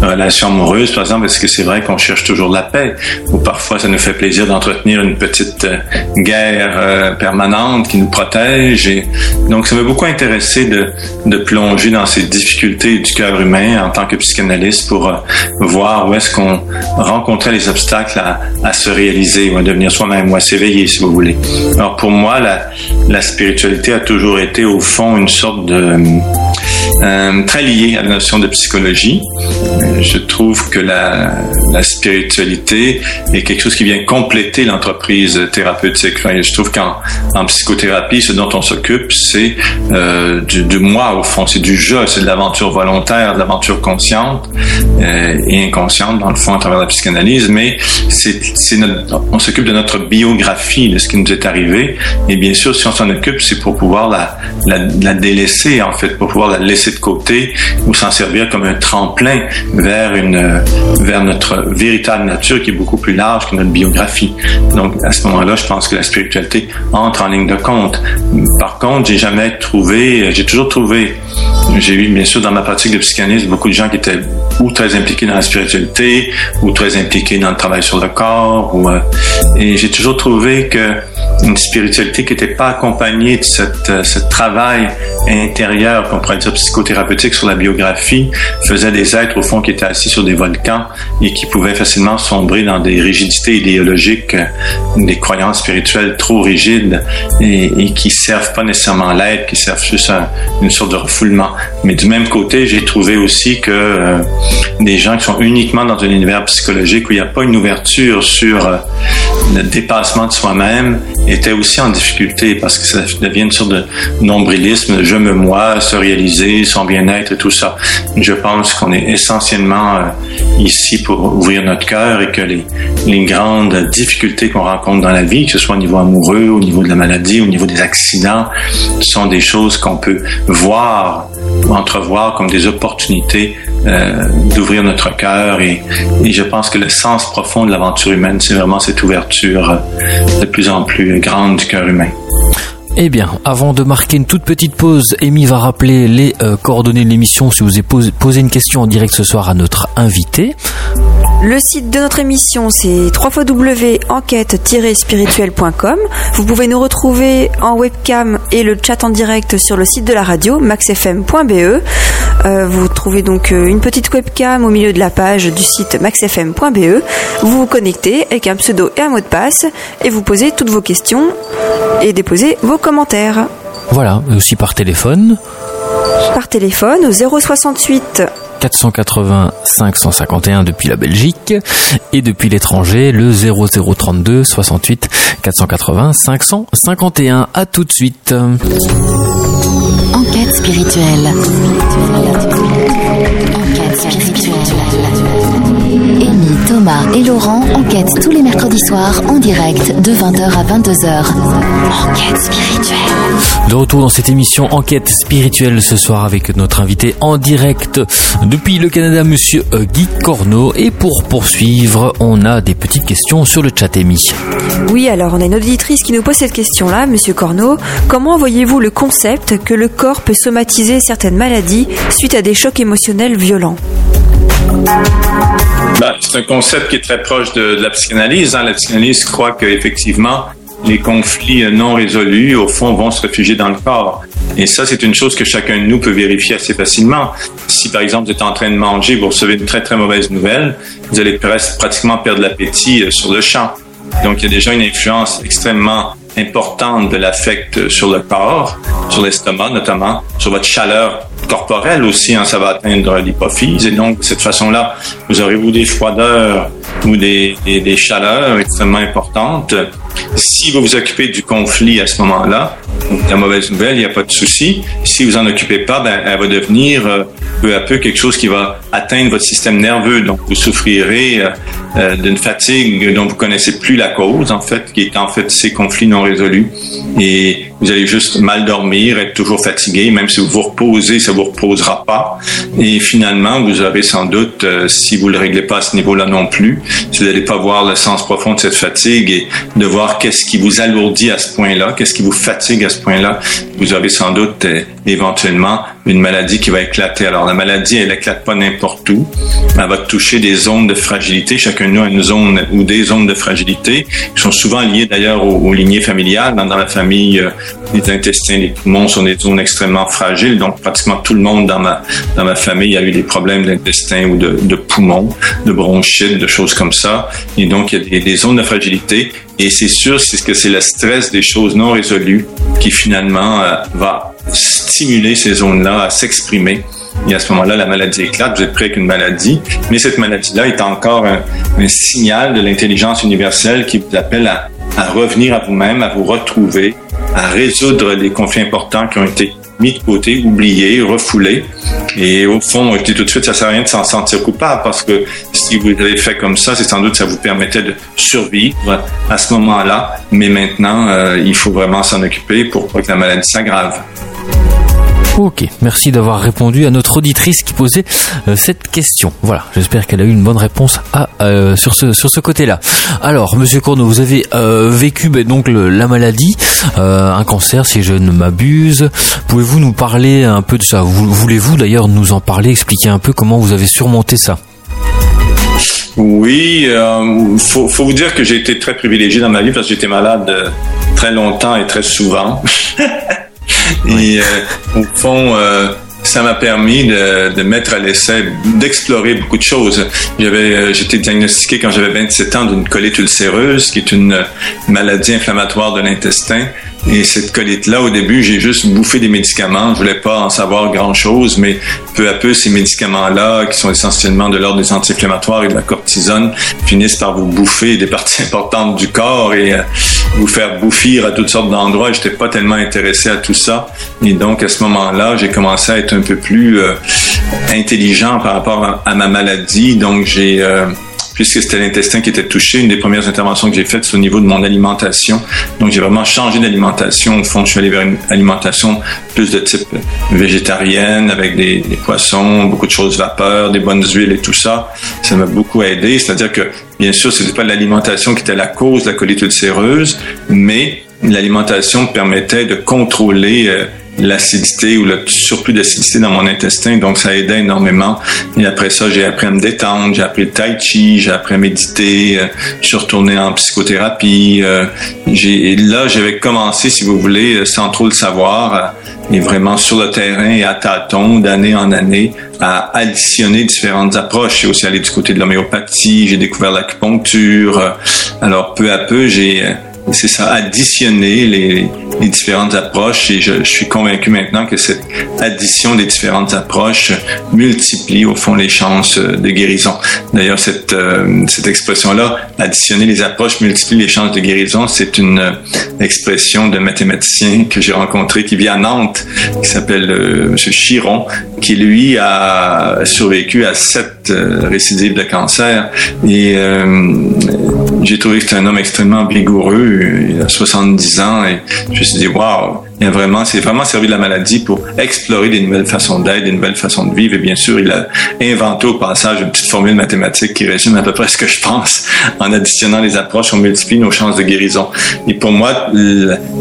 S5: relation amoureuse, par exemple? Est-ce que c'est vrai qu'on cherche toujours la paix? Ou parfois, ça nous fait plaisir d'entretenir une petite euh, guerre euh, permanente qui nous protège. Et donc, ça m'a beaucoup intéressé de, de plonger dans ces difficultés du cœur humain en tant que psychanalyste pour voir où est-ce qu'on rencontrait les obstacles à, à, se réaliser à devenir soi-même ou à s'éveiller, si vous voulez. Alors, pour moi, la, la spiritualité a toujours été, au fond, une sorte de euh, très lié à la notion de psychologie. Euh, je trouve que la, spiritualité est quelque chose qui vient compléter l'entreprise thérapeutique. Enfin, je trouve qu'en en psychothérapie, ce dont on s'occupe, c'est euh, du, moi au fond, c'est du jeu, c'est de l'aventure volontaire, de l'aventure consciente et inconsciente dans le fond à travers la psychanalyse. Mais on s'occupe de notre biographie, de ce qui nous est arrivé. Et bien sûr, si on s'en occupe, c'est pour pouvoir la, la, la délaisser en fait, pouvoir la laisser de côté ou s'en servir comme un tremplin vers une vers notre véritable nature qui est beaucoup plus large que notre biographie. Donc à ce moment-là, je pense que la spiritualité entre en ligne de compte. Par contre, j'ai jamais trouvé, j'ai toujours trouvé, j'ai eu bien sûr dans ma pratique de psychanalyse beaucoup de gens qui étaient ou très impliqués dans la spiritualité ou très impliqués dans le travail sur le corps euh, et j'ai toujours trouvé que une spiritualité qui n'était pas accompagnée de cette, euh, ce travail intérieur, qu'on pourrait dire psychothérapeutique sur la biographie, faisait des êtres au fond qui étaient assis sur des volcans et qui pouvaient facilement sombrer dans des rigidités idéologiques, euh, des croyances spirituelles trop rigides et, et qui servent pas nécessairement l'aide, qui servent juste à une sorte de refoulement. Mais du même côté, j'ai trouvé aussi que euh, des gens qui sont uniquement dans un univers psychologique où il n'y a pas une ouverture sur le dépassement de soi-même étaient aussi en difficulté parce que ça devient une sorte de nombrilisme, je me moi, se réaliser, son bien-être et tout ça. Je pense qu'on est essentiellement euh, ici pour ouvrir notre cœur et que les, les grandes difficultés qu'on rencontre dans la vie, que ce soit au niveau amoureux, au niveau de la maladie, au niveau des accidents, sont des choses qu'on peut voir ou entrevoir comme des opportunités euh, d'ouvrir notre cœur et, et, je pense que le sens profond de l'aventure humaine, c'est vraiment cette ouverture euh, de plus en plus grande cœur humain.
S2: Eh bien, avant de marquer une toute petite pause, Amy va rappeler les euh, coordonnées de l'émission si vous avez posé une question en direct ce soir à notre invité.
S3: Le site de notre émission, c'est www.enquête-spirituelle.com. Vous pouvez nous retrouver en webcam et le chat en direct sur le site de la radio, maxfm.be. Euh, vous trouvez donc euh, une petite webcam au milieu de la page du site maxfm.be. Vous vous connectez avec un pseudo et un mot de passe et vous posez toutes vos questions et déposez vos commentaires.
S2: Voilà, aussi par téléphone.
S3: Par téléphone au 068
S2: 480 551 depuis la Belgique et depuis l'étranger le 0032 68 480 551. À tout de suite.
S1: Enquête spirituelle. Enquête spirituelle. Amy, Thomas et Laurent enquêtent tous les mercredis soirs en direct de 20h à 22h. Enquête spirituelle.
S2: De retour dans cette émission Enquête spirituelle ce soir avec notre invité en direct depuis le Canada, monsieur euh, Guy Corneau. Et pour poursuivre, on a des petites questions sur le chat Amy.
S3: Oui, alors on a une auditrice qui nous pose cette question-là, monsieur Corneau. Comment voyez-vous le concept que le corps peut somatiser certaines maladies suite à des chocs émotionnels violents?
S5: Ben, c'est un concept qui est très proche de, de la psychanalyse. Hein. La psychanalyse croit qu'effectivement, les conflits non résolus, au fond, vont se réfugier dans le corps. Et ça, c'est une chose que chacun de nous peut vérifier assez facilement. Si, par exemple, vous êtes en train de manger, vous recevez une très, très mauvaise nouvelle, vous allez pratiquement perdre l'appétit euh, sur le champ. Donc, il y a déjà une influence extrêmement importante de l'affect sur le corps, sur l'estomac notamment, sur votre chaleur corporelle aussi, hein, ça va atteindre l'hypophyse. Et donc, de cette façon-là, vous aurez-vous des froideurs ou des chaleurs extrêmement importantes. Si vous vous occupez du conflit à ce moment-là, la mauvaise nouvelle, il n'y a pas de souci. Si vous en occupez pas, ben, elle va devenir euh, peu à peu quelque chose qui va atteindre votre système nerveux. Donc, vous souffrirez euh, euh, d'une fatigue dont vous connaissez plus la cause, en fait, qui est en fait ces conflits non résolus. Et vous allez juste mal dormir, être toujours fatigué. Même si vous vous reposez, ça vous reposera pas. Et finalement, vous aurez sans doute, si vous le réglez pas à ce niveau-là non plus, si vous n'allez pas voir le sens profond de cette fatigue et de voir qu'est-ce qui vous alourdit à ce point-là, qu'est-ce qui vous fatigue à ce point-là, vous aurez sans doute euh, éventuellement une maladie qui va éclater. Alors la maladie, elle éclate pas n'importe où. Elle va toucher des zones de fragilité. Chacun de nous a une zone ou des zones de fragilité qui sont souvent liées d'ailleurs aux, lignées familiales. Dans, la famille, euh, les intestins, les poumons sont des zones extrêmement fragiles. Donc pratiquement tout le monde dans ma dans ma famille a eu des problèmes d'intestin ou de, de poumons, de bronchites, de choses comme ça. Et donc il y a des, des zones de fragilité. Et c'est sûr, c'est ce que c'est le stress des choses non résolues qui finalement euh, va stimuler ces zones-là à s'exprimer. Et à ce moment-là, la maladie éclate, vous êtes prêt avec une maladie, mais cette maladie-là est encore un, signal de l'intelligence universelle qui vous appelle à, revenir à vous-même, à vous retrouver, à résoudre les conflits importants qui ont été mis de côté, oubliés, refoulés. Et au fond, je dis tout de suite, ça sert à rien de s'en sentir coupable parce que si vous l'avez fait comme ça, c'est sans doute que ça vous permettait de survivre à ce moment-là. Mais maintenant, euh, il faut vraiment s'en occuper pour que la maladie s'aggrave.
S2: Ok, merci d'avoir répondu à notre auditrice qui posait euh, cette question. Voilà, j'espère qu'elle a eu une bonne réponse à, euh, sur ce, sur ce côté-là. Alors, Monsieur Cournot, vous avez euh, vécu ben, donc la maladie, un cancer si je ne m'abuse. Pouvez-vous nous parler un peu de ça? Voulez-vous d'ailleurs nous en parler, expliquer un peu comment vous avez surmonté ça?
S5: Oui, euh, faut vous dire que j'ai été très privilégié dans ma vie parce que j'étais malade très longtemps et très souvent. Et euh, au fond, euh, ça m'a permis de, de, mettre à l'essai, d'explorer beaucoup de choses. J'avais, euh, j'étais diagnostiqué quand j'avais 27 ans d'une colite ulcéreuse, qui est une maladie inflammatoire de l'intestin. Et cette colite-là, au début, j'ai juste bouffé des médicaments. Je voulais pas en savoir grand-chose, mais peu à peu, ces médicaments-là, qui sont essentiellement de l'ordre des anti-inflammatoires et de la cortisone, finissent par vous bouffer des parties importantes du corps et euh, vous faire bouffir à toutes sortes d'endroits. J'étais pas tellement intéressé à tout ça. Et donc, à ce moment-là, j'ai commencé à être un peu plus euh, intelligent par rapport à, ma maladie. Donc, j'ai... Euh, puisque c'était l'intestin qui était touché. Une des premières interventions que j'ai faites, c'est au niveau de mon alimentation. Donc, j'ai vraiment changé d'alimentation. Au fond, je suis allé vers une alimentation plus de type végétarienne, avec des, poissons, beaucoup de choses vapeur, des bonnes huiles et tout ça. Ça m'a beaucoup aidé. C'est-à-dire que, bien sûr, ce n'était pas l'alimentation qui était la cause de la colite ulcéreuse, mais l'alimentation permettait de contrôler euh, l'acidité ou le surplus d'acidité dans mon intestin. Donc, ça aidait énormément. Et après ça, j'ai appris à me détendre, j'ai appris le tai chi, j'ai appris à méditer, euh, je suis retourné en psychothérapie. Euh, j'ai, là, j'avais commencé, si vous voulez, euh, sans trop le savoir, et vraiment sur le terrain et à tâtons, d'année en année, à additionner différentes approches. J'ai aussi allé du côté de l'homéopathie, j'ai découvert l'acupuncture. Alors, peu à peu, j'ai c'est ça, additionner les, les, différentes approches et je, je, suis convaincu maintenant que cette addition des différentes approches multiplie au fond les chances de guérison. D'ailleurs, cette, euh, cette expression-là, additionner les approches multiplie les chances de guérison, c'est une euh, expression de mathématicien que j'ai rencontré qui vit à Nantes, qui s'appelle euh, M. Chiron, qui lui a survécu à sept euh, récidives de cancer et j'ai trouvé que c'était un homme extrêmement vigoureux il a 70 ans et je me suis dit, waouh, il a vraiment, c'est vraiment servi de la maladie pour explorer des nouvelles façons d'être, des nouvelles façons de vivre. Et bien sûr, il a inventé au passage une petite formule mathématique qui résume à peu près ce que je pense. En additionnant les approches, on multiplie nos chances de guérison. Et pour moi,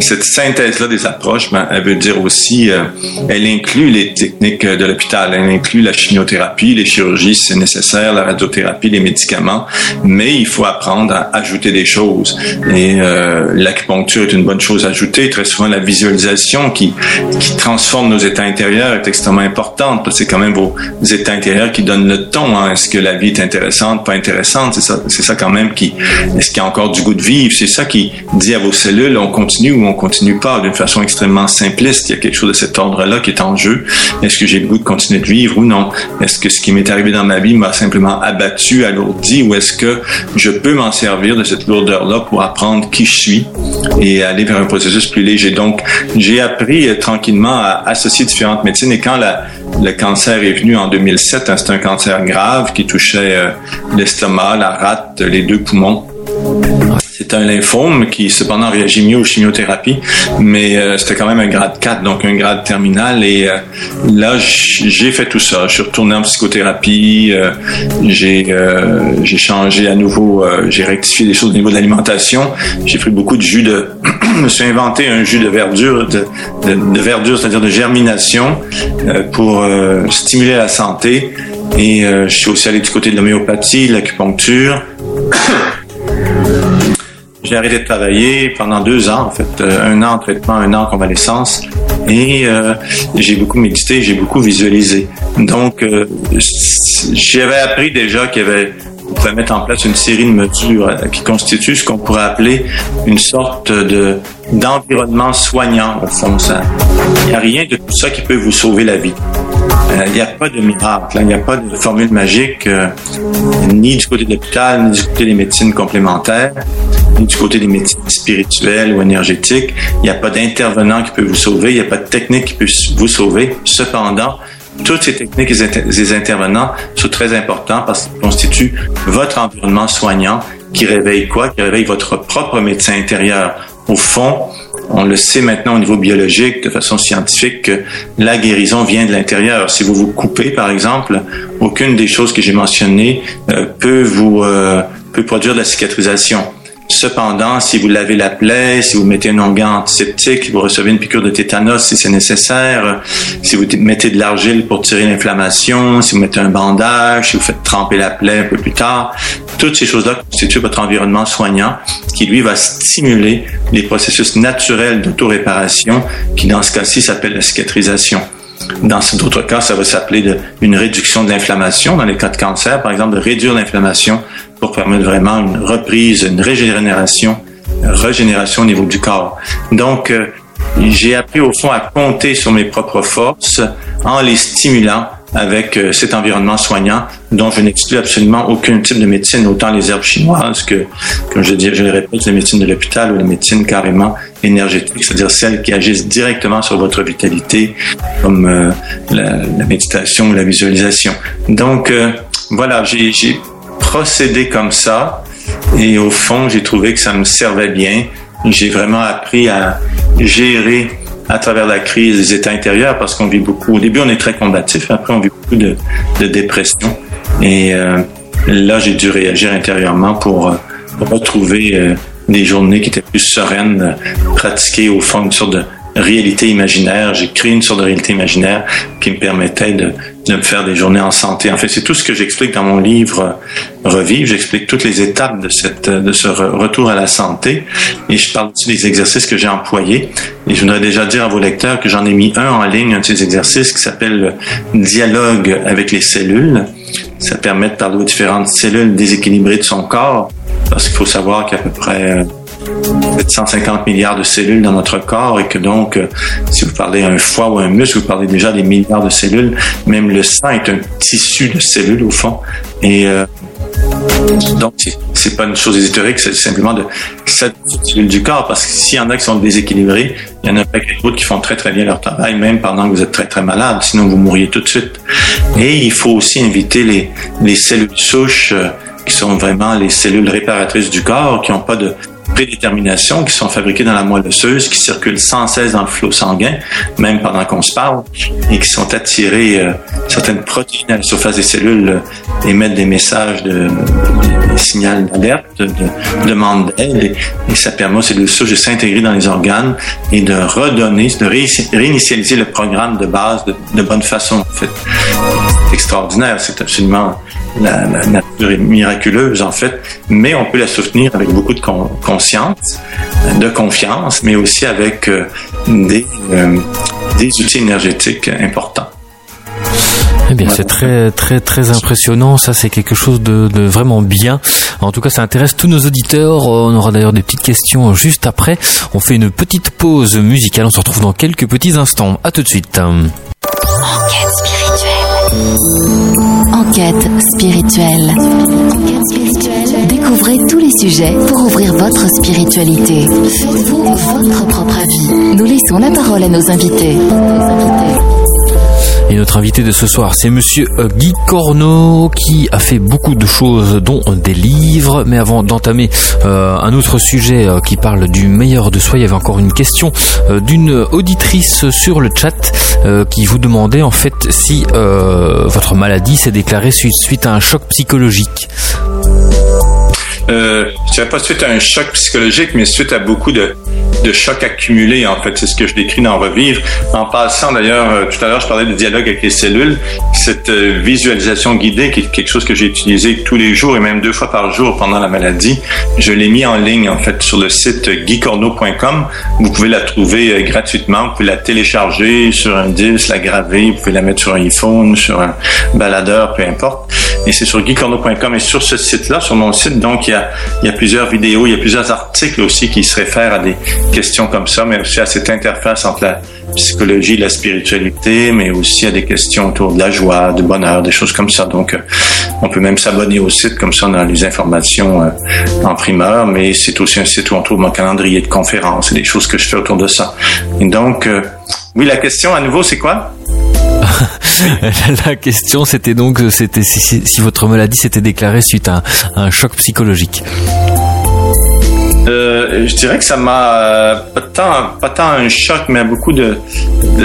S5: cette synthèse-là des approches, ben, elle veut dire aussi, euh, elle inclut les techniques de l'hôpital. Elle inclut la chimiothérapie, les chirurgies si c'est nécessaire, la radiothérapie, les médicaments. Mais il faut apprendre à ajouter des choses. Et euh, l'acupuncture est une bonne chose à ajouter. Très souvent, la visualisation qui, qui transforme nos états intérieurs est extrêmement importante. C'est quand même vos états intérieurs qui donnent le ton. Est-ce que la vie est intéressante, pas intéressante? C'est ça, ça quand même qui, est-ce qu'il y a encore du goût de vivre? C'est ça qui dit à vos cellules, on continue ou on continue pas d'une façon extrêmement simpliste. Il y a quelque chose de cet ordre-là qui est en jeu. Est-ce que j'ai le goût de continuer de vivre ou non? Est-ce que ce qui m'est arrivé dans ma vie m'a simplement abattu, alourdi? Ou est-ce que je peux m'en servir de cette lourdeur-là pour apprendre qui je suis et aller vers un processus plus léger? Donc, j'ai appris euh, tranquillement à associer différentes médecines et quand le cancer est venu en 2007, hein, c'est un cancer grave qui touchait euh, l'estomac, la rate, les deux poumons. C'est un lymphome qui cependant réagit mieux aux chimiothérapies, mais euh, c'était quand même un grade 4, donc un grade terminal. Et euh, là, j'ai fait tout ça. Je suis retourné en psychothérapie, euh, j'ai j'ai changé à nouveau, j'ai rectifié des choses au niveau de l'alimentation. J'ai pris beaucoup de jus de... je me suis inventé un jus de verdure, de, de, verdure, c'est-à-dire de germination, pour stimuler la santé. Et je suis aussi allé du côté de l'homéopathie, l'acupuncture. J'ai arrêté de travailler pendant deux ans, en fait, euh, un an en traitement, un an en convalescence, et euh, j'ai beaucoup médité, j'ai beaucoup visualisé. Donc, euh, j'avais appris déjà qu'il y pouvait mettre en place une série de mesures qui constituent ce qu'on pourrait appeler une sorte de d'environnement soignant au fond. Il n'y a rien de tout ça qui peut vous sauver la vie. Il n'y a pas de miracle, il n'y a pas de formule magique, ni du côté de l'hôpital, ni du côté des médecines complémentaires du côté des médecines spirituelles ou énergétiques. Il n'y a pas d'intervenant qui peut vous sauver, il n'y a pas de technique qui peut vous sauver. Cependant, toutes ces techniques et ces intervenants sont très importants parce qu'ils constituent votre environnement soignant qui réveille quoi? Qui réveille votre propre médecin intérieur. Au fond, on le sait maintenant au niveau biologique, de façon scientifique, que la guérison vient de l'intérieur. Si vous vous coupez, par exemple, aucune des choses que j'ai mentionnées euh, peut vous euh, peut produire de la cicatrisation. Cependant, si vous lavez la plaie, si vous mettez un onguent antiseptique, vous recevez une piqûre de tétanos si c'est nécessaire, si vous mettez de l'argile pour tirer l'inflammation, si vous mettez un bandage, si vous faites tremper la plaie un peu plus tard, toutes ces choses-là constituent votre environnement soignant qui, lui, va stimuler les processus naturels d'autoréparation qui, dans ce cas-ci, s'appelle la cicatrisation. Dans d'autres cas, ça va s'appeler une réduction de l'inflammation. Dans les cas de cancer, par exemple, de réduire l'inflammation pour permettre vraiment une reprise, une régénération, régénération au niveau du corps. Donc, euh, j'ai appris au fond à compter sur mes propres forces en les stimulant avec euh, cet environnement soignant dont je n'exclus absolument aucun type de médecine, autant les herbes chinoises que, comme je, dis, je le répète, les médecines de l'hôpital ou les médecines carrément énergétiques, c'est-à-dire celles qui agissent directement sur votre vitalité, comme euh, la, la, méditation ou la visualisation. Donc, voilà, j'ai procédé comme ça et au fond, j'ai trouvé que ça me servait bien. J'ai vraiment appris à gérer à travers la crise des états intérieurs parce qu'on vit beaucoup. Au début, on est très combatif, après, on vit beaucoup de, de dépression. Et euh, là, j'ai dû réagir intérieurement pour, euh, retrouver euh, des journées qui étaient plus sereines, pratiquer au fond une sorte de réalité imaginaire. J'ai créé une sorte de réalité imaginaire qui me permettait de, de me faire des journées en santé. En fait, c'est tout ce que j'explique dans mon livre Revivre. J'explique toutes les étapes de cette de ce retour à la santé et je parle aussi des exercices que j'ai employés. Et je voudrais déjà dire à vos lecteurs que j'en ai mis un en ligne, un de ces exercices qui s'appelle dialogue avec les cellules. Ça permet de parler aux différentes cellules déséquilibrées de son corps parce qu'il faut savoir qu'à peu près 750 milliards de cellules dans notre corps et que donc, euh, si vous parlez un foie ou un muscle, vous parlez déjà des milliards de cellules. Même le sang est un tissu de cellules au fond. Et euh, donc, c'est pas une chose ésotérique, c'est simplement de cette du corps, parce que s'il y en a qui sont déséquilibrés, il y en a pas d'autres qui font très très bien leur travail, même pendant que vous êtes très très malade, sinon vous mourriez tout de suite. Et il faut aussi inviter les, les cellules souches, euh, qui sont vraiment les cellules réparatrices du corps, qui n'ont pas de prédétermination qui sont fabriquées dans la moelle osseuse, qui circulent sans cesse dans le flot sanguin, même pendant qu'on se parle, et qui sont attirées, euh, certaines protéines à la surface des cellules euh, émettent des messages de, des signaux d'alerte, de, de demande d'aide, et, ça permet aux cellules souches de s'intégrer dans les organes et de redonner, de réinitialiser le programme de base de, de bonne façon. En fait, c'est extraordinaire, c'est absolument la, nature est miraculeuse en fait, mais on peut la soutenir avec beaucoup de conscience, de confiance, mais aussi avec des, des outils énergétiques importants.
S2: Eh bien, c'est très, très, très impressionnant. Ça, c'est quelque chose de, de, vraiment bien. En tout cas, ça intéresse tous nos auditeurs. On aura d'ailleurs des petites questions juste après. On fait une petite pause musicale. On se retrouve dans quelques petits instants. À tout de suite.
S1: Enquête spirituelle. Enquête spirituelle. Découvrez tous les sujets pour ouvrir votre spiritualité. Faites-vous votre propre avis. Nous laissons la parole à. Nos invités.
S2: Et notre invité de ce soir, c'est monsieur euh, Guy Corneau qui a fait beaucoup de choses, dont des livres. Mais avant d'entamer euh, un autre sujet euh, qui parle du meilleur de soi, il y avait encore une question d'une auditrice sur le chat qui vous demandait en fait si votre maladie s'est déclarée suite à un choc psychologique
S5: euh, je dirais pas suite à un choc psychologique, mais suite à beaucoup de, de chocs accumulés, en fait. C'est ce que je décris dans Revivre. En passant, d'ailleurs, euh, tout à l'heure, je parlais de dialogue avec les cellules. Cette euh, visualisation guidée, qui est quelque chose que j'ai utilisé tous les jours et même deux fois par jour pendant la maladie, je l'ai mis en ligne, en fait, sur le site guicorneau.com. Vous pouvez la trouver euh, gratuitement. Vous pouvez la télécharger sur un disque, la graver. Vous pouvez la mettre sur un iPhone, sur un baladeur, peu importe. Et c'est sur guicorneau.com. Et sur ce site-là, sur mon site, donc, il y a plusieurs vidéos, il y a plusieurs articles aussi qui se réfèrent à des questions comme ça, mais aussi à cette interface entre la psychologie la spiritualité, mais aussi à des questions autour de la joie, du bonheur, des choses comme ça. Donc, euh, on peut même s'abonner au site, comme ça on a les informations euh, en primeur, mais c'est aussi un site où on trouve mon calendrier de conférences et des choses que je fais autour de ça. Et donc, euh, oui, la question à nouveau, c'est quoi?
S2: la question, c'était donc c'était si, votre maladie s'était déclarée suite à un, choc psychologique.
S5: Euh, je dirais que ça m'a euh, pas tant pas tant un choc, mais beaucoup de,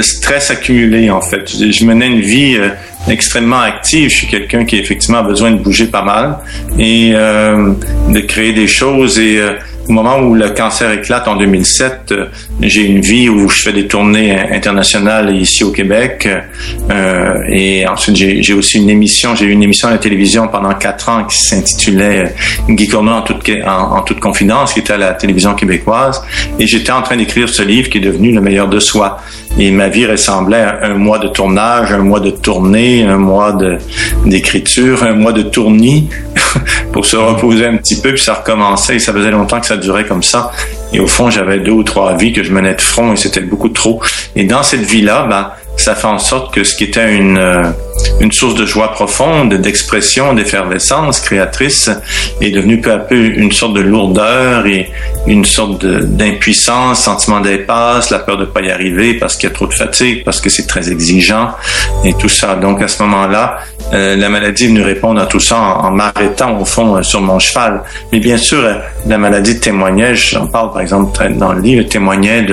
S5: stress accumulé en fait. Je, menais une vie euh, extrêmement active. Je suis quelqu'un qui effectivement a besoin de bouger pas mal et de créer des choses et au moment où le cancer éclate en 2007, euh, j'ai une vie où je fais des tournées internationales ici au Québec. Euh, et ensuite, j'ai aussi une émission. J'ai eu une émission à la télévision pendant quatre ans qui s'intitulait Guy Corneau en toute, en, toute confidence, qui était à la télévision québécoise. Et j'étais en train d'écrire ce livre qui est devenu Le meilleur de soi. Et ma vie ressemblait à un mois de tournage, un mois de tournée, un mois d'écriture, un mois de tournis pour se reposer un petit peu, puis ça recommençait. Et ça faisait longtemps que ça durait comme ça. Et au fond, j'avais deux ou trois vies que je menais de front et c'était beaucoup trop. Et dans cette vie-là, ben, ça fait en sorte que ce qui était une, euh, une source de joie profonde, d'expression, d'effervescence créatrice est devenu peu à peu une sorte de lourdeur et une sorte d'impuissance, sentiment d'impasse, la peur de pas y arriver parce qu'il y a trop de fatigue, parce que c'est très exigeant et tout ça. Donc à ce moment-là, euh, la maladie est venue répondre à tout ça en, m'arrêtant au fond euh, sur mon cheval. Mais bien sûr, la maladie témoignait, j'en parle par exemple dans le livre, témoignait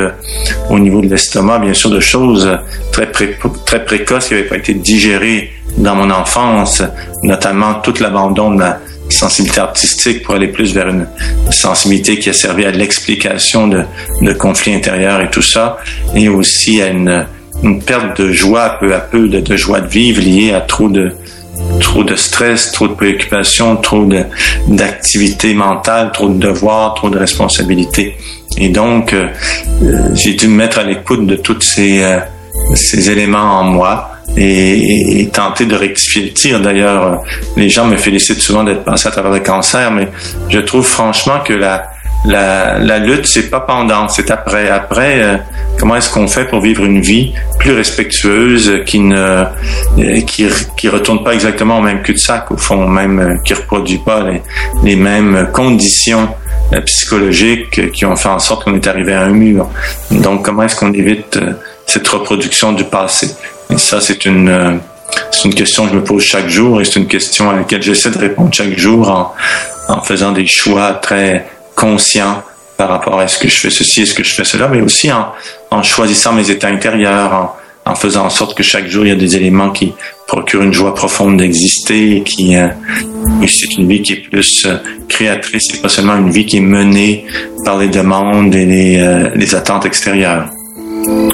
S5: au niveau de l'estomac, bien sûr, de choses très, très précoces qui n'avaient pas été digérées dans mon enfance, notamment tout l'abandon de ma sensibilité artistique pour aller plus vers une sensibilité qui a servi à l'explication de, conflits intérieurs et tout ça, et aussi à une, perte de joie peu à peu, de, joie de vivre liée à trop de stress, trop de préoccupations, trop d'activités mentales, trop de devoirs, trop de responsabilités. Et donc, euh, j'ai dû me mettre à l'écoute de tous ces, euh, ces éléments en moi et, tenter de rectifier le tir. D'ailleurs, les gens me félicitent souvent d'être passé à travers le cancer, mais je trouve franchement que la, la, la lutte, c'est pas pendant, c'est après. Après, euh, comment est-ce qu'on fait pour vivre une vie plus respectueuse, qui ne euh, qui, qui retourne pas exactement au même cul-de-sac, au fond, même euh, qui reproduit pas les, les mêmes conditions psychologiques qui ont fait en sorte qu'on est arrivé à un mur. Donc, comment est-ce qu'on évite cette reproduction du passé? et ça, c'est une, euh, c'est une question que je me pose chaque jour et c'est une question à laquelle j'essaie de répondre chaque jour en, en faisant des choix très conscients par rapport à est-ce que je fais ceci, est-ce que je fais cela, mais aussi en, en choisissant mes états intérieurs, en, en, faisant en sorte que chaque jour, il y a des éléments qui procurent une joie profonde d'exister, qui euh, c'est une vie qui est plus euh, créatrice et pas seulement une vie qui est menée par les demandes et les, euh, les attentes extérieures.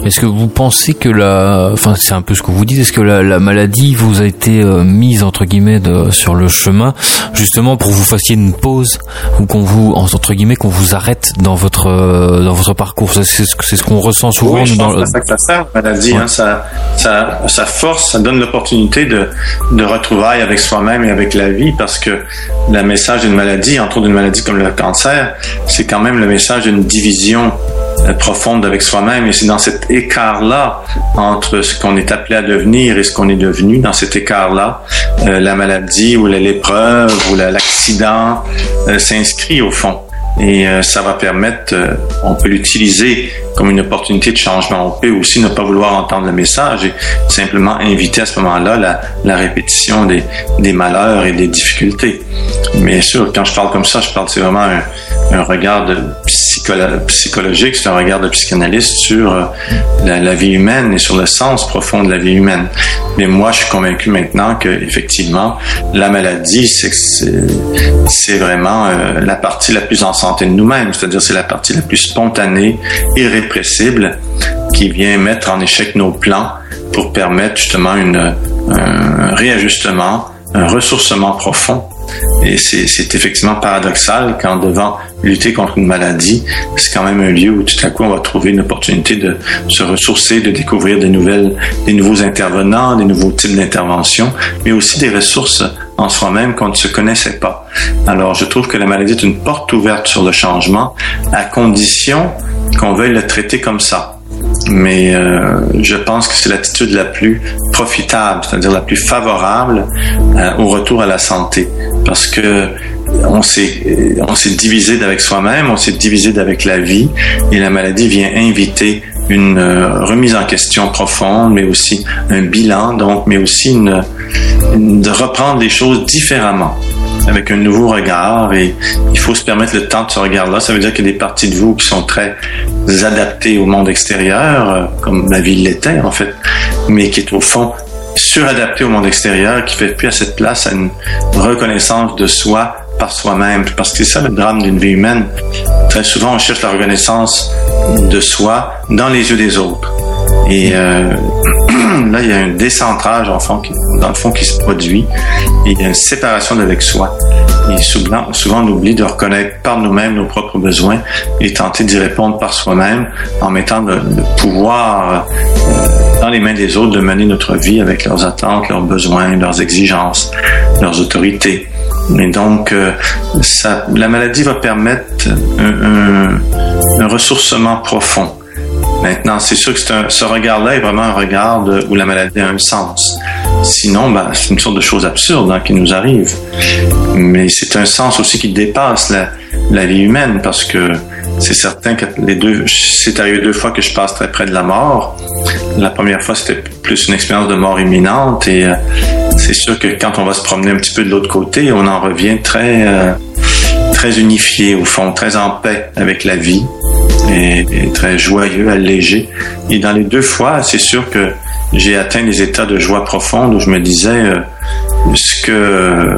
S2: Est-ce que vous pensez que la, enfin c'est un peu ce que vous dites, est-ce que la, maladie vous a été euh, mise entre guillemets sur le chemin justement pour que vous fassiez une pause ou qu'on vous entre guillemets qu'on vous arrête dans votre euh, dans votre parcours? C'est ce, ce qu'on ressent souvent.
S5: Oui, je pense dans, que ça sert la maladie. Hein, ça, ça, ça force, ça donne l'opportunité de de retrouvailles avec soi-même et avec la vie parce que le message d'une maladie, entre autres d'une maladie comme le cancer, c'est quand même le message d'une division euh, profonde avec soi-même. Et c'est dans cet écart-là entre ce qu'on est appelé à devenir et ce qu'on est devenu, dans cet écart-là, euh, la maladie ou l'épreuve ou l'accident euh, s'inscrit au fond. Et ça va permettre, on peut l'utiliser comme une opportunité de changement. On peut aussi ne pas vouloir entendre le message et simplement inviter à ce moment-là la, répétition des, malheurs et des difficultés. Bien sûr, quand je parle comme ça, je parle c'est vraiment un, un regard de psychologique, c'est un regard de psychanalyste sur euh, la, vie humaine et sur le sens profond de la vie humaine. Mais moi, je suis convaincu maintenant que effectivement, la maladie, c'est vraiment euh, la partie la plus en santé de nous-mêmes, c'est-à-dire c'est la partie la plus spontanée, irrépressible, qui vient mettre en échec nos plans pour permettre justement un réajustement, un ressourcement profond et c'est effectivement paradoxal quand devant lutter contre une maladie, c'est quand même un lieu où tout à coup on va trouver une opportunité de se ressourcer, de découvrir des nouvelles, des nouveaux intervenants, des nouveaux types d'interventions, mais aussi des ressources en soi-même qu'on ne se connaissait pas. Alors je trouve que la maladie est une porte ouverte sur le changement à condition qu'on veuille le traiter comme ça mais euh, je pense que c'est l'attitude la plus profitable, c'est-à-dire la plus favorable euh, au retour à la santé, parce que on s'est divisé avec soi-même, on s'est divisé avec la vie, et la maladie vient inviter une euh, remise en question profonde, mais aussi un bilan, donc, mais aussi de reprendre les choses différemment avec un nouveau regard et il faut se permettre le temps de ce regard-là. Ça veut dire qu'il y a des parties de vous qui sont très adaptées au monde extérieur, euh, comme la vie l'était en fait, mais qui est au fond suradaptée au monde extérieur, qui fait plus à cette place à une reconnaissance de soi par soi-même. Parce que c'est ça le drame d'une vie humaine. Très souvent, on cherche la reconnaissance de soi dans les yeux des autres. Et euh, là, il y a un décentrage, en fond, qui, dans le fond, qui se produit. Et il y a une séparation d'avec soi. Et souvent, souvent, on oublie de reconnaître par nous-mêmes nos propres besoins et tenter d'y répondre par soi-même en mettant le, pouvoir euh, dans les mains des autres de mener notre vie avec leurs attentes, leurs besoins, leurs exigences, leurs autorités. Et donc, euh, ça, la maladie va permettre un, un ressourcement profond Maintenant, c'est sûr que ce regard-là est vraiment un regard où la maladie a un sens. Sinon, ben, c'est une sorte de chose absurde hein, qui nous arrive. Mais c'est un sens aussi qui dépasse la, vie humaine parce que c'est certain que les deux, c'est arrivé deux fois que je passe très près de la mort. La première fois, c'était plus une expérience de mort imminente et euh, c'est sûr que quand on va se promener un petit peu de l'autre côté, on en revient très, euh, très unifié au fond, très en paix avec la vie et, très joyeux, allégé. Et dans les deux fois, c'est sûr que j'ai atteint des états de joie profonde où je me disais euh, ce que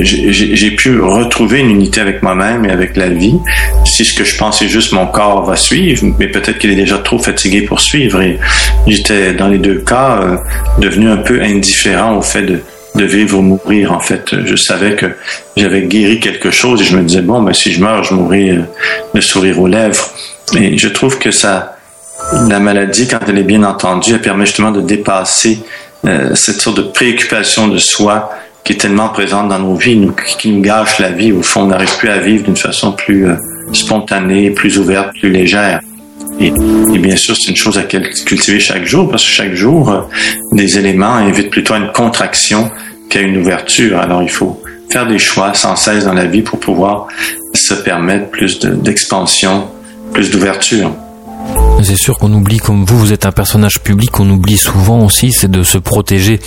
S5: j'ai pu retrouver une unité avec moi-même et avec la vie. Si ce que je pensais juste mon corps va suivre, mais peut-être qu'il est déjà trop fatigué pour suivre. Et j'étais dans les deux cas euh, devenu un peu indifférent au fait de, de vivre ou mourir. En fait, je savais que j'avais guéri quelque chose et je me disais bon, ben si je meurs, je mourrai euh, le sourire aux lèvres. Et je trouve que ça, la maladie, quand elle est bien entendue, elle permet justement de dépasser euh, cette sorte de préoccupation de soi qui est tellement présente dans nos vies, qui nous gâche la vie. Au fond, on n'arrive plus à vivre d'une façon plus euh, spontanée, plus ouverte, plus légère. Et, bien sûr, c'est une chose à cultiver chaque jour, parce que chaque jour, euh, des éléments invitent plutôt à une contraction qu'à une ouverture. Alors, il faut faire des choix sans cesse dans la vie pour pouvoir se permettre plus d'expansion, plus d'ouverture.
S2: C'est sûr qu'on oublie, comme vous, vous êtes un personnage public, on oublie souvent aussi, c'est de se protéger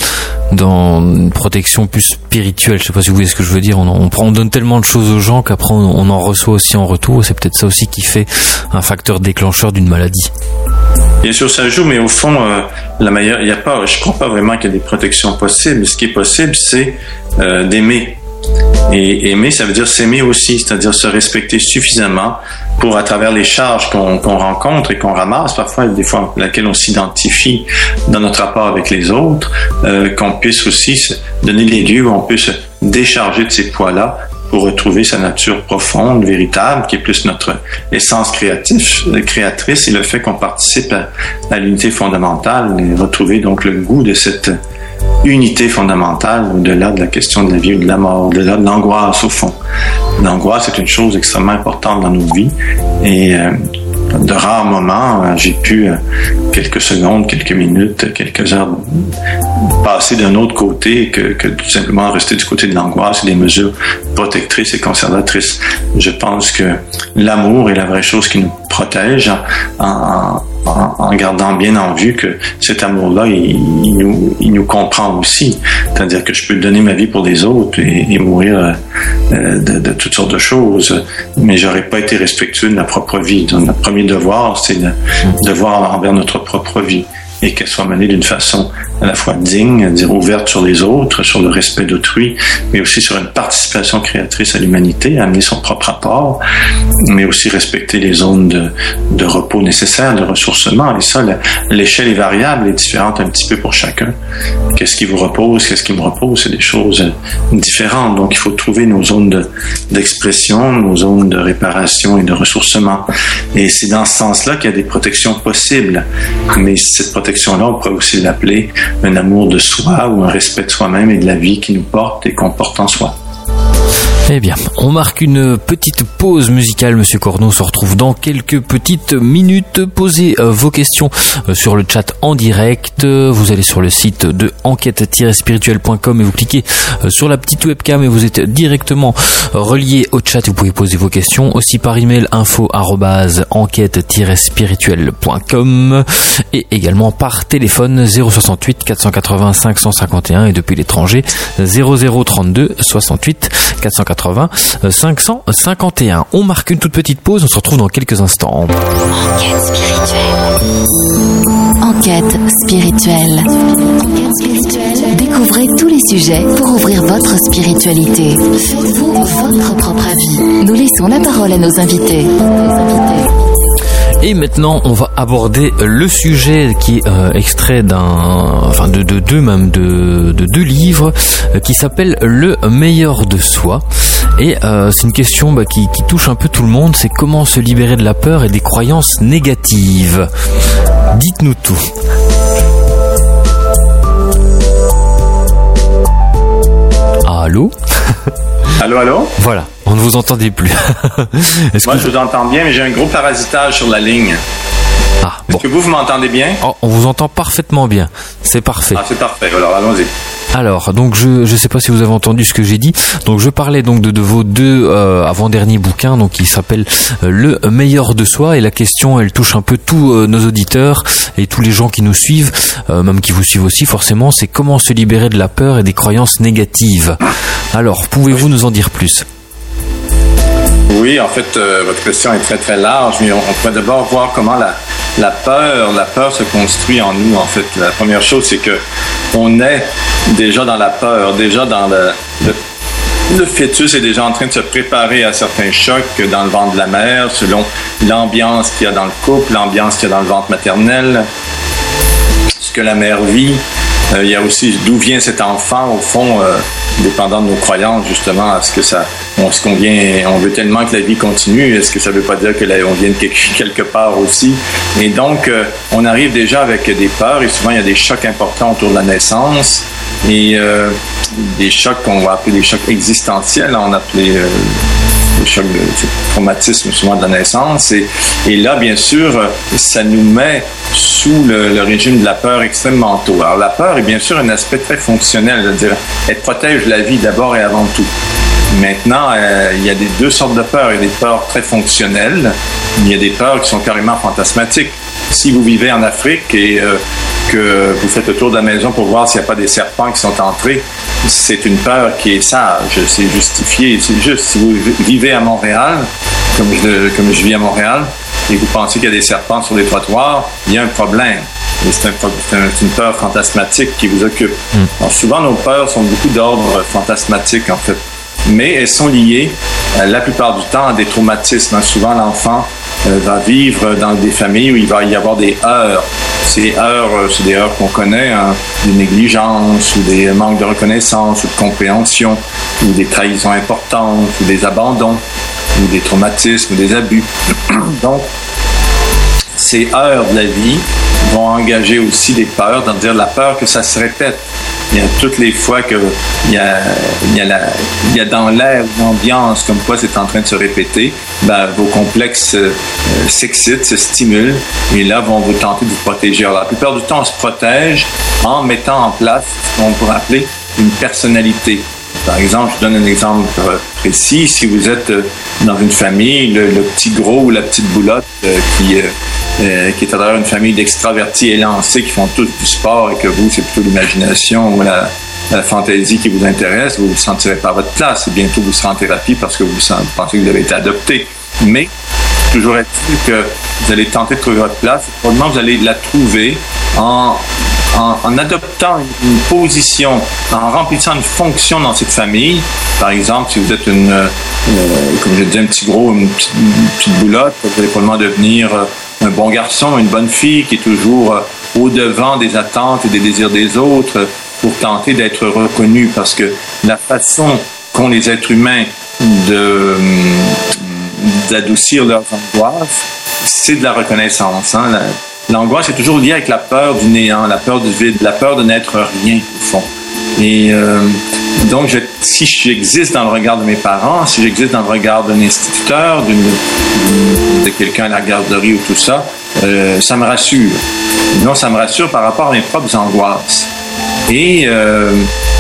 S2: dans une protection plus spirituelle. Je sais pas si vous voyez ce que je veux dire. On, on, on donne tellement de choses aux gens qu'après on, en reçoit aussi en retour. C'est peut-être ça aussi qui fait un facteur déclencheur d'une maladie.
S5: Bien sûr, ça joue, mais au fond, euh, la meilleure, il y a pas, je crois pas vraiment qu'il y a des protections possibles. Ce qui est possible, c'est euh, d'aimer Et aimer, ça veut dire s'aimer aussi, c'est-à-dire se respecter suffisamment pour, à travers les charges qu'on rencontre et qu'on ramasse, parfois des fois laquelle on s'identifie dans notre rapport avec les autres, euh, qu'on puisse aussi se donner les lieux où on peut se décharger de ces poids-là pour retrouver sa nature profonde, véritable, qui est plus notre essence créative, créatrice et le fait qu'on participe à, à l'unité fondamentale et retrouver donc le goût de cette unité fondamentale au-delà de la question de la vie ou de la mort, au-delà de l'angoisse au fond. L'angoisse est une chose extrêmement importante dans nos vies et euh, de rares moments, euh, j'ai pu, euh, quelques secondes, quelques minutes, quelques heures, passer d'un autre côté que, que tout simplement rester du côté de l'angoisse et des mesures protectrices et conservatrices. Je pense que l'amour est la vraie chose qui nous protège en, gardant bien en vue que cet amour-là, il, nous, comprend aussi. C'est-à-dire que je peux donner ma vie pour les autres et, mourir euh, de, de, toutes sortes de choses, mais j'aurais pas été respectueux de ma propre vie. Donc, notre premier devoir, c'est de, de voir envers notre propre vie et qu'elle soit menée d'une façon à la fois digne, ouverte sur les autres, sur le respect d'autrui, mais aussi sur une participation créatrice à l'humanité, amener son propre apport, mais aussi respecter les zones de, repos nécessaires, de ressourcement. Et ça, l'échelle est variable et différente un petit peu pour chacun. Qu'est-ce qui vous repose, qu'est-ce qui me repose, c'est des choses différentes. Donc, il faut trouver nos zones d'expression, nos zones de réparation et de ressourcement. Et c'est dans ce sens-là qu'il y a des protections possibles. Mais cette protection-là, on pourrait aussi l'appeler un amour de soi ou un respect de soi-même et de la vie qui nous porte et qu'on porte en soi.
S2: Eh bien, on marque une petite pause musicale, Monsieur Corneau. se retrouve dans quelques petites minutes. Posez euh, vos questions euh, sur le chat en direct. Vous allez sur le site de enquête-spirituelle.com et vous cliquez euh, sur la petite webcam et vous êtes directement relié au chat. Vous pouvez poser vos questions aussi par email info enquête-spirituelle.com et également par téléphone 068 480 551 et depuis l'étranger 0032 68 480 551. On marque une toute petite pause, on se retrouve dans quelques instants.
S1: Enquête spirituelle. Enquête spirituelle. Enquête spirituelle. Découvrez tous les sujets pour ouvrir votre spiritualité. Faites-vous votre propre avis. Nous laissons la parole à nos invités.
S2: Et maintenant, on va aborder le sujet qui est euh, extrait d'un, enfin de, deux même de, deux livres euh, qui s'appelle Le meilleur de soi. Et euh, c'est une question bah, qui, qui touche un peu tout le monde. C'est comment se libérer de la peur et des croyances négatives. Dites-nous tout. Allô?
S5: Allô, allô?
S2: Voilà, on ne vous entendait plus.
S5: Moi, je vous entends bien, mais j'ai un gros parasitage sur la ligne. Ah, Est-ce que vous, vous m'entendez bien?
S2: Oh, On vous entend parfaitement bien. C'est parfait.
S5: Ah, c'est parfait. Alors, allons-y.
S2: Alors, donc je ne sais pas si vous avez entendu ce que j'ai dit. Donc je parlais donc de, de vos deux euh, avant-derniers bouquins, donc qui s'appelle euh, Le meilleur de soi. Et la question, elle touche un peu tous euh, nos auditeurs et tous les gens qui nous suivent, même qui vous suivent aussi forcément. C'est comment se libérer de la peur et des croyances négatives. Alors, pouvez-vous nous en dire plus?
S5: Oui, en fait, votre question est très très large, mais on, pourrait d'abord voir comment la, la peur, la peur se construit en nous. En fait, la première chose, c'est que on est déjà dans la peur, déjà dans le, le, fœtus est déjà en train de se préparer à certains chocs dans le ventre de la mère, selon l'ambiance qu'il y a dans le couple, l'ambiance qu'il y a dans le ventre maternel, ce que la mère vit. Euh, il y a aussi d'où vient cet enfant, au fond, euh, dépendant de nos croyances, justement, est-ce que ça, on, ce qu'on vient, on veut tellement que la vie continue, est-ce que ça veut pas dire que on vient de quelque, part aussi? Et donc, euh, on arrive déjà avec des peurs et souvent il y a des chocs importants autour de la naissance et des chocs qu'on va appeler des chocs existentiels, on appelait le choc traumatisme souvent de la naissance. Et, et, là, bien sûr, ça nous met sous le, régime de la peur extrêmement tôt. Alors la peur est bien sûr un aspect très fonctionnel, c'est-à-dire elle protège la vie d'abord et avant tout. Maintenant, euh, il y a des deux sortes de peurs. Il y a des peurs très fonctionnelles, il y a des peurs qui sont carrément fantasmatiques. Si vous vivez en Afrique et euh, que vous faites le tour de la maison pour voir s'il n'y a pas des serpents qui sont entrés, c'est une peur qui est sage, c'est justifié, c'est juste. Si vous vivez à Montréal, comme je, comme je vis à Montréal, et vous pensez qu'il y a des serpents sur les trottoirs, il y a un problème. C'est une peur fantasmatique qui vous occupe. Hmm. souvent, nos peurs sont beaucoup d'ordre fantasmatique, en fait. Mais elles sont liées la plupart du temps à des traumatismes. Souvent, l'enfant va vivre dans des familles où il va y avoir des heures. Ces heures, c'est des heures qu'on connaît, hein, des négligences ou des manques de reconnaissance ou de compréhension ou des trahisons importantes ou des abandons ou des traumatismes ou des abus. Donc, ces heures de la vie vont engager aussi des peurs, dans dire la peur que ça se répète. Toutes les fois que il y a, dans l'air une ambiance comme quoi c'est en train de se répéter, ben, vos complexes euh, s'excitent, se stimulent et là vont vous tenter de vous protéger. Alors la plupart du temps, on se protège en mettant en place ce qu'on pourrait appeler une personnalité. Par exemple, je donne un exemple précis. Si vous êtes euh, dans une famille, le, petit gros ou la petite boulotte euh, qui, euh, qui est à travers une famille d'extravertis élancés qui font tous du sport et que vous, c'est plutôt l'imagination ou la, fantaisie qui vous intéresse, vous ne vous sentirez pas à votre place et bientôt vous serez en thérapie parce que vous pensez que vous avez été adopté. Mais toujours est-il que vous allez tenter de trouver votre place. Probablement, vous allez la trouver en en, adoptant une, position, en remplissant une fonction dans cette famille, par exemple, si vous êtes une, euh, comme je disais, un petit gros, une petite, boulotte, vous allez probablement devenir euh, un bon garçon, une bonne fille qui est toujours euh, au-devant des attentes et des désirs des autres pour tenter d'être reconnu parce que la façon qu'ont les êtres humains de d'adoucir leurs angoisses, c'est de la reconnaissance. Hein? L'angoisse est toujours liée avec la peur du néant, la peur du vide, la peur de n'être rien au fond. Et euh, donc, je, si j'existe dans le regard de mes parents, si j'existe dans le regard d'un instituteur, de quelqu'un à la garderie ou tout ça, euh, ça me rassure. Non, ça me rassure par rapport à mes propres angoisses. Et euh,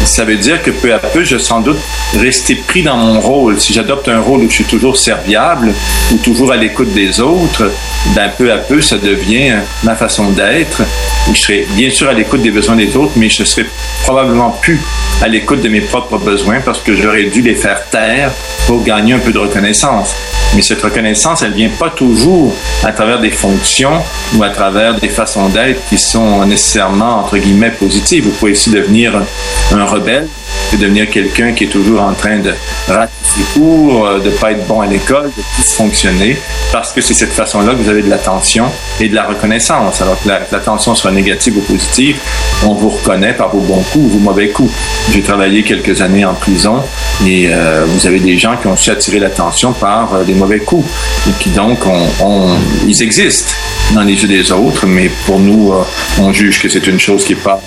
S5: ça veut dire que peu à peu, je sans doute rester pris dans mon rôle. Si j'adopte un rôle où je suis toujours serviable ou toujours à l'écoute des autres, ben peu à peu, ça devient ma façon d'être. Je serai bien sûr à l'écoute des besoins des autres, mais je serai probablement plus à l'écoute de mes propres besoins parce que j'aurais dû les faire taire pour gagner un peu de reconnaissance. Mais cette reconnaissance, elle vient pas toujours à travers des fonctions ou à travers des façons d'être qui sont nécessairement, entre guillemets, positives. Vous pouvez devenir un rebelle, et devenir quelqu'un qui est toujours en train de rater ses cours, euh, de pas être bon à l'école, de dysfonctionner, parce que c'est cette façon-là que vous avez de l'attention et de la reconnaissance. Alors que l'attention soit négative ou positive, on vous reconnaît par vos bons coups ou vos mauvais coups. J'ai travaillé quelques années en prison et euh, vous avez des gens qui ont su attirer l'attention par euh, des mauvais coups et qui donc, on, ils existent dans les yeux des autres, mais pour nous, on juge que c'est une chose qui n'est pas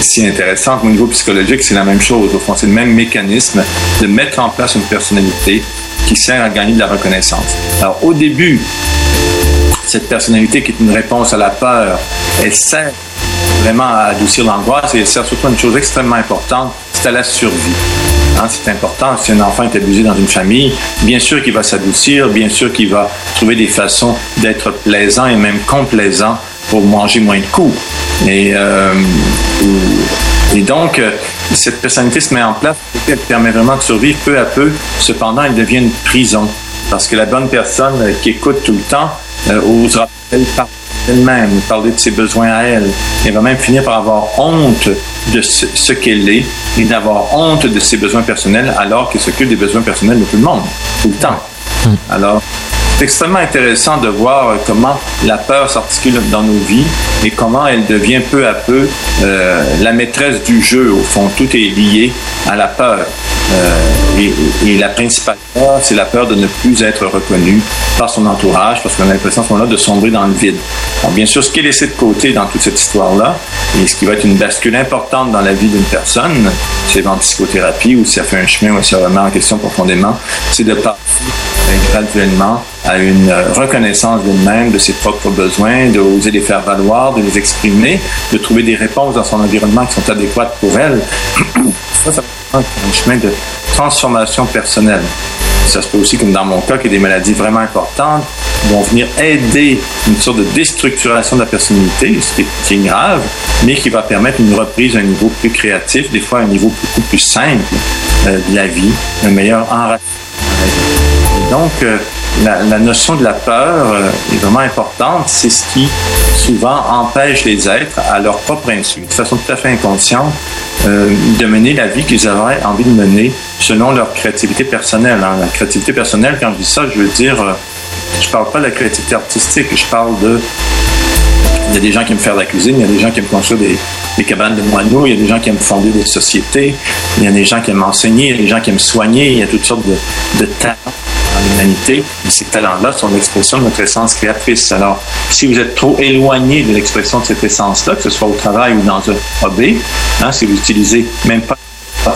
S5: si intéressante. Au niveau psychologique, c'est la même chose. Au fond, c'est le même mécanisme de mettre en place une personnalité qui sert à gagner de la reconnaissance. Alors, au début, cette personnalité qui est une réponse à la peur, elle sert vraiment à adoucir l'angoisse et elle sert surtout à une chose extrêmement importante, c'est à la survie. Hein, c'est important. Si un enfant est abusé dans une famille, bien sûr qu'il va s'adoucir, bien sûr qu'il va trouver des façons d'être plaisant et même complaisant pour manger moins de coups. Et, euh, donc, euh, cette personnalité se met en place, elle permet vraiment de survivre peu à peu. Cependant, elle devient une prison. Parce que la bonne personne euh, qui écoute tout le temps euh, osera elle parler d'elle-même, parler de ses besoins à elle. Elle va même finir par avoir honte de ce, qu'elle est et d'avoir honte de ses besoins personnels alors qu'elle s'occupe des besoins personnels de tout le monde, tout le temps. Hum. Alors, c'est extrêmement intéressant de voir comment la peur s'articule dans nos vies et comment elle devient peu à peu euh, la maîtresse du jeu. Au fond, tout est lié à la peur. Euh, et, la principale peur, c'est la peur de ne plus être reconnu par son entourage, parce qu'on a l'impression à ce moment-là de sombrer dans le vide. Bien sûr, ce qui est laissé de côté dans toute cette histoire-là, et ce qui va être une bascule importante dans la vie d'une personne, c'est en psychothérapie ou si elle fait un chemin si elle remet en question profondément, c'est de passer graduellement à une reconnaissance d'elle-même, de ses propres besoins, de oser les faire valoir, de les exprimer, de trouver des réponses dans son environnement qui sont adéquates pour elle. ça, ça un chemin de transformation personnelle. Ça se peut aussi, comme dans mon cas, qu'il y a des maladies vraiment importantes vont venir aider une sorte de déstructuration de la personnalité, ce qui est, grave, mais qui va permettre une reprise à un niveau plus créatif, des fois à un niveau beaucoup plus simple euh, de la vie, un meilleur enracinement. Donc, euh, la, notion de la peur euh, est vraiment importante. C'est ce qui souvent empêche les êtres, à leur propre insu, de façon tout à fait inconsciente, euh, de mener la vie qu'ils auraient envie de mener selon leur créativité personnelle. Hein. La créativité personnelle, quand je dis ça, je veux dire, euh, je parle pas de la créativité artistique, je parle de il y a des gens qui aiment faire de la cuisine, il y a des gens qui aiment construire des, cabanes de moineaux, il y a des gens qui aiment fonder des sociétés, il y a des gens qui aiment enseigner, il y a des gens qui aiment soigner, il y a toutes sortes de, de talents dans l'humanité. Et ces talents-là sont l'expression de notre essence créatrice. Alors, si vous êtes trop éloigné de l'expression de cette essence-là, que ce soit au travail ou dans un hobby, hein, si vous utilisez même pas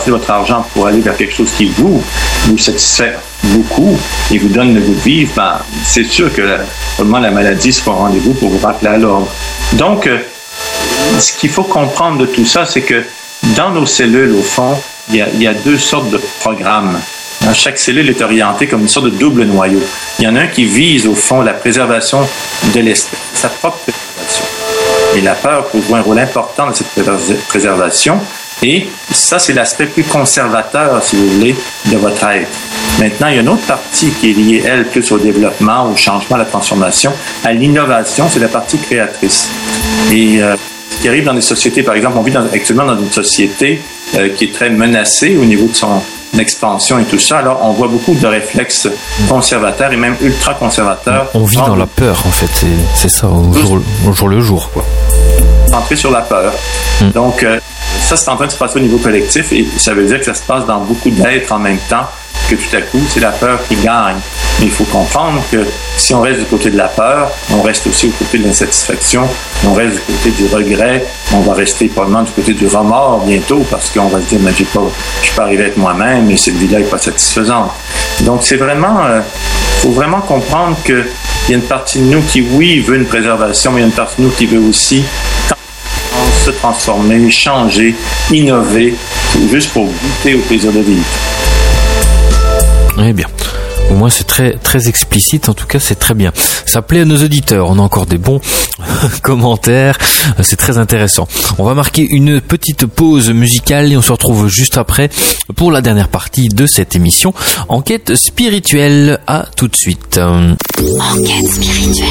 S5: votre argent pour aller vers quelque chose qui vous, vous satisfait beaucoup et vous donne le goût de vivre, ben, c'est sûr que vraiment la maladie sera rendez-vous pour vous rappeler à l'ordre. Donc, euh, ce qu'il faut comprendre de tout ça, c'est que dans nos cellules, au fond, il y a deux sortes de programmes. Chaque cellule est orientée comme une sorte de double noyau. Il y en a un qui vise, au fond, la préservation de l'espèce, sa propre préservation. Et la peur joue un rôle important dans cette préservation. Et ça, c'est l'aspect plus conservateur, si vous voulez, de votre être. Maintenant, il y a une autre partie qui est liée, elle, plus au développement, au changement, à la transformation, à l'innovation, c'est la partie créatrice. Et euh, ce qui arrive dans des sociétés, par exemple, on vit actuellement dans une société euh, qui est très menacée au niveau de son expansion et tout ça. Alors, on voit beaucoup de réflexes conservateurs et même ultra conservateurs.
S2: On vit dans la peur, en fait. C'est ça, au jour, le jour, quoi.
S5: Centré sur la peur. Hmm. Donc, euh, ça, c'est en train de se passer au niveau collectif et ça veut dire que ça se passe dans beaucoup d'êtres en même temps que tout à coup, c'est la peur qui gagne. Mais il faut comprendre que si on reste du côté de la peur, on reste aussi au côté de l'insatisfaction, on reste du côté du regret, on va rester probablement du côté du remords bientôt parce qu'on va se dire, mais j'ai je suis pas arrivé avec moi-même et cette vie-là n'est pas satisfaisante. Donc c'est vraiment, il euh, faut vraiment comprendre qu'il y a une partie de nous qui, oui, veut une préservation, mais il y a une partie de nous qui veut aussi se transformer, changer, innover, juste pour goûter au plaisir de vivre.
S2: Eh bien. Au moins c'est très très explicite, en tout cas c'est très bien. Ça plaît à nos auditeurs, on a encore des bons commentaires, c'est très intéressant. On va marquer une petite pause musicale et on se retrouve juste après pour la dernière partie de cette émission. Enquête spirituelle, à tout de suite.
S1: Enquête spirituelle.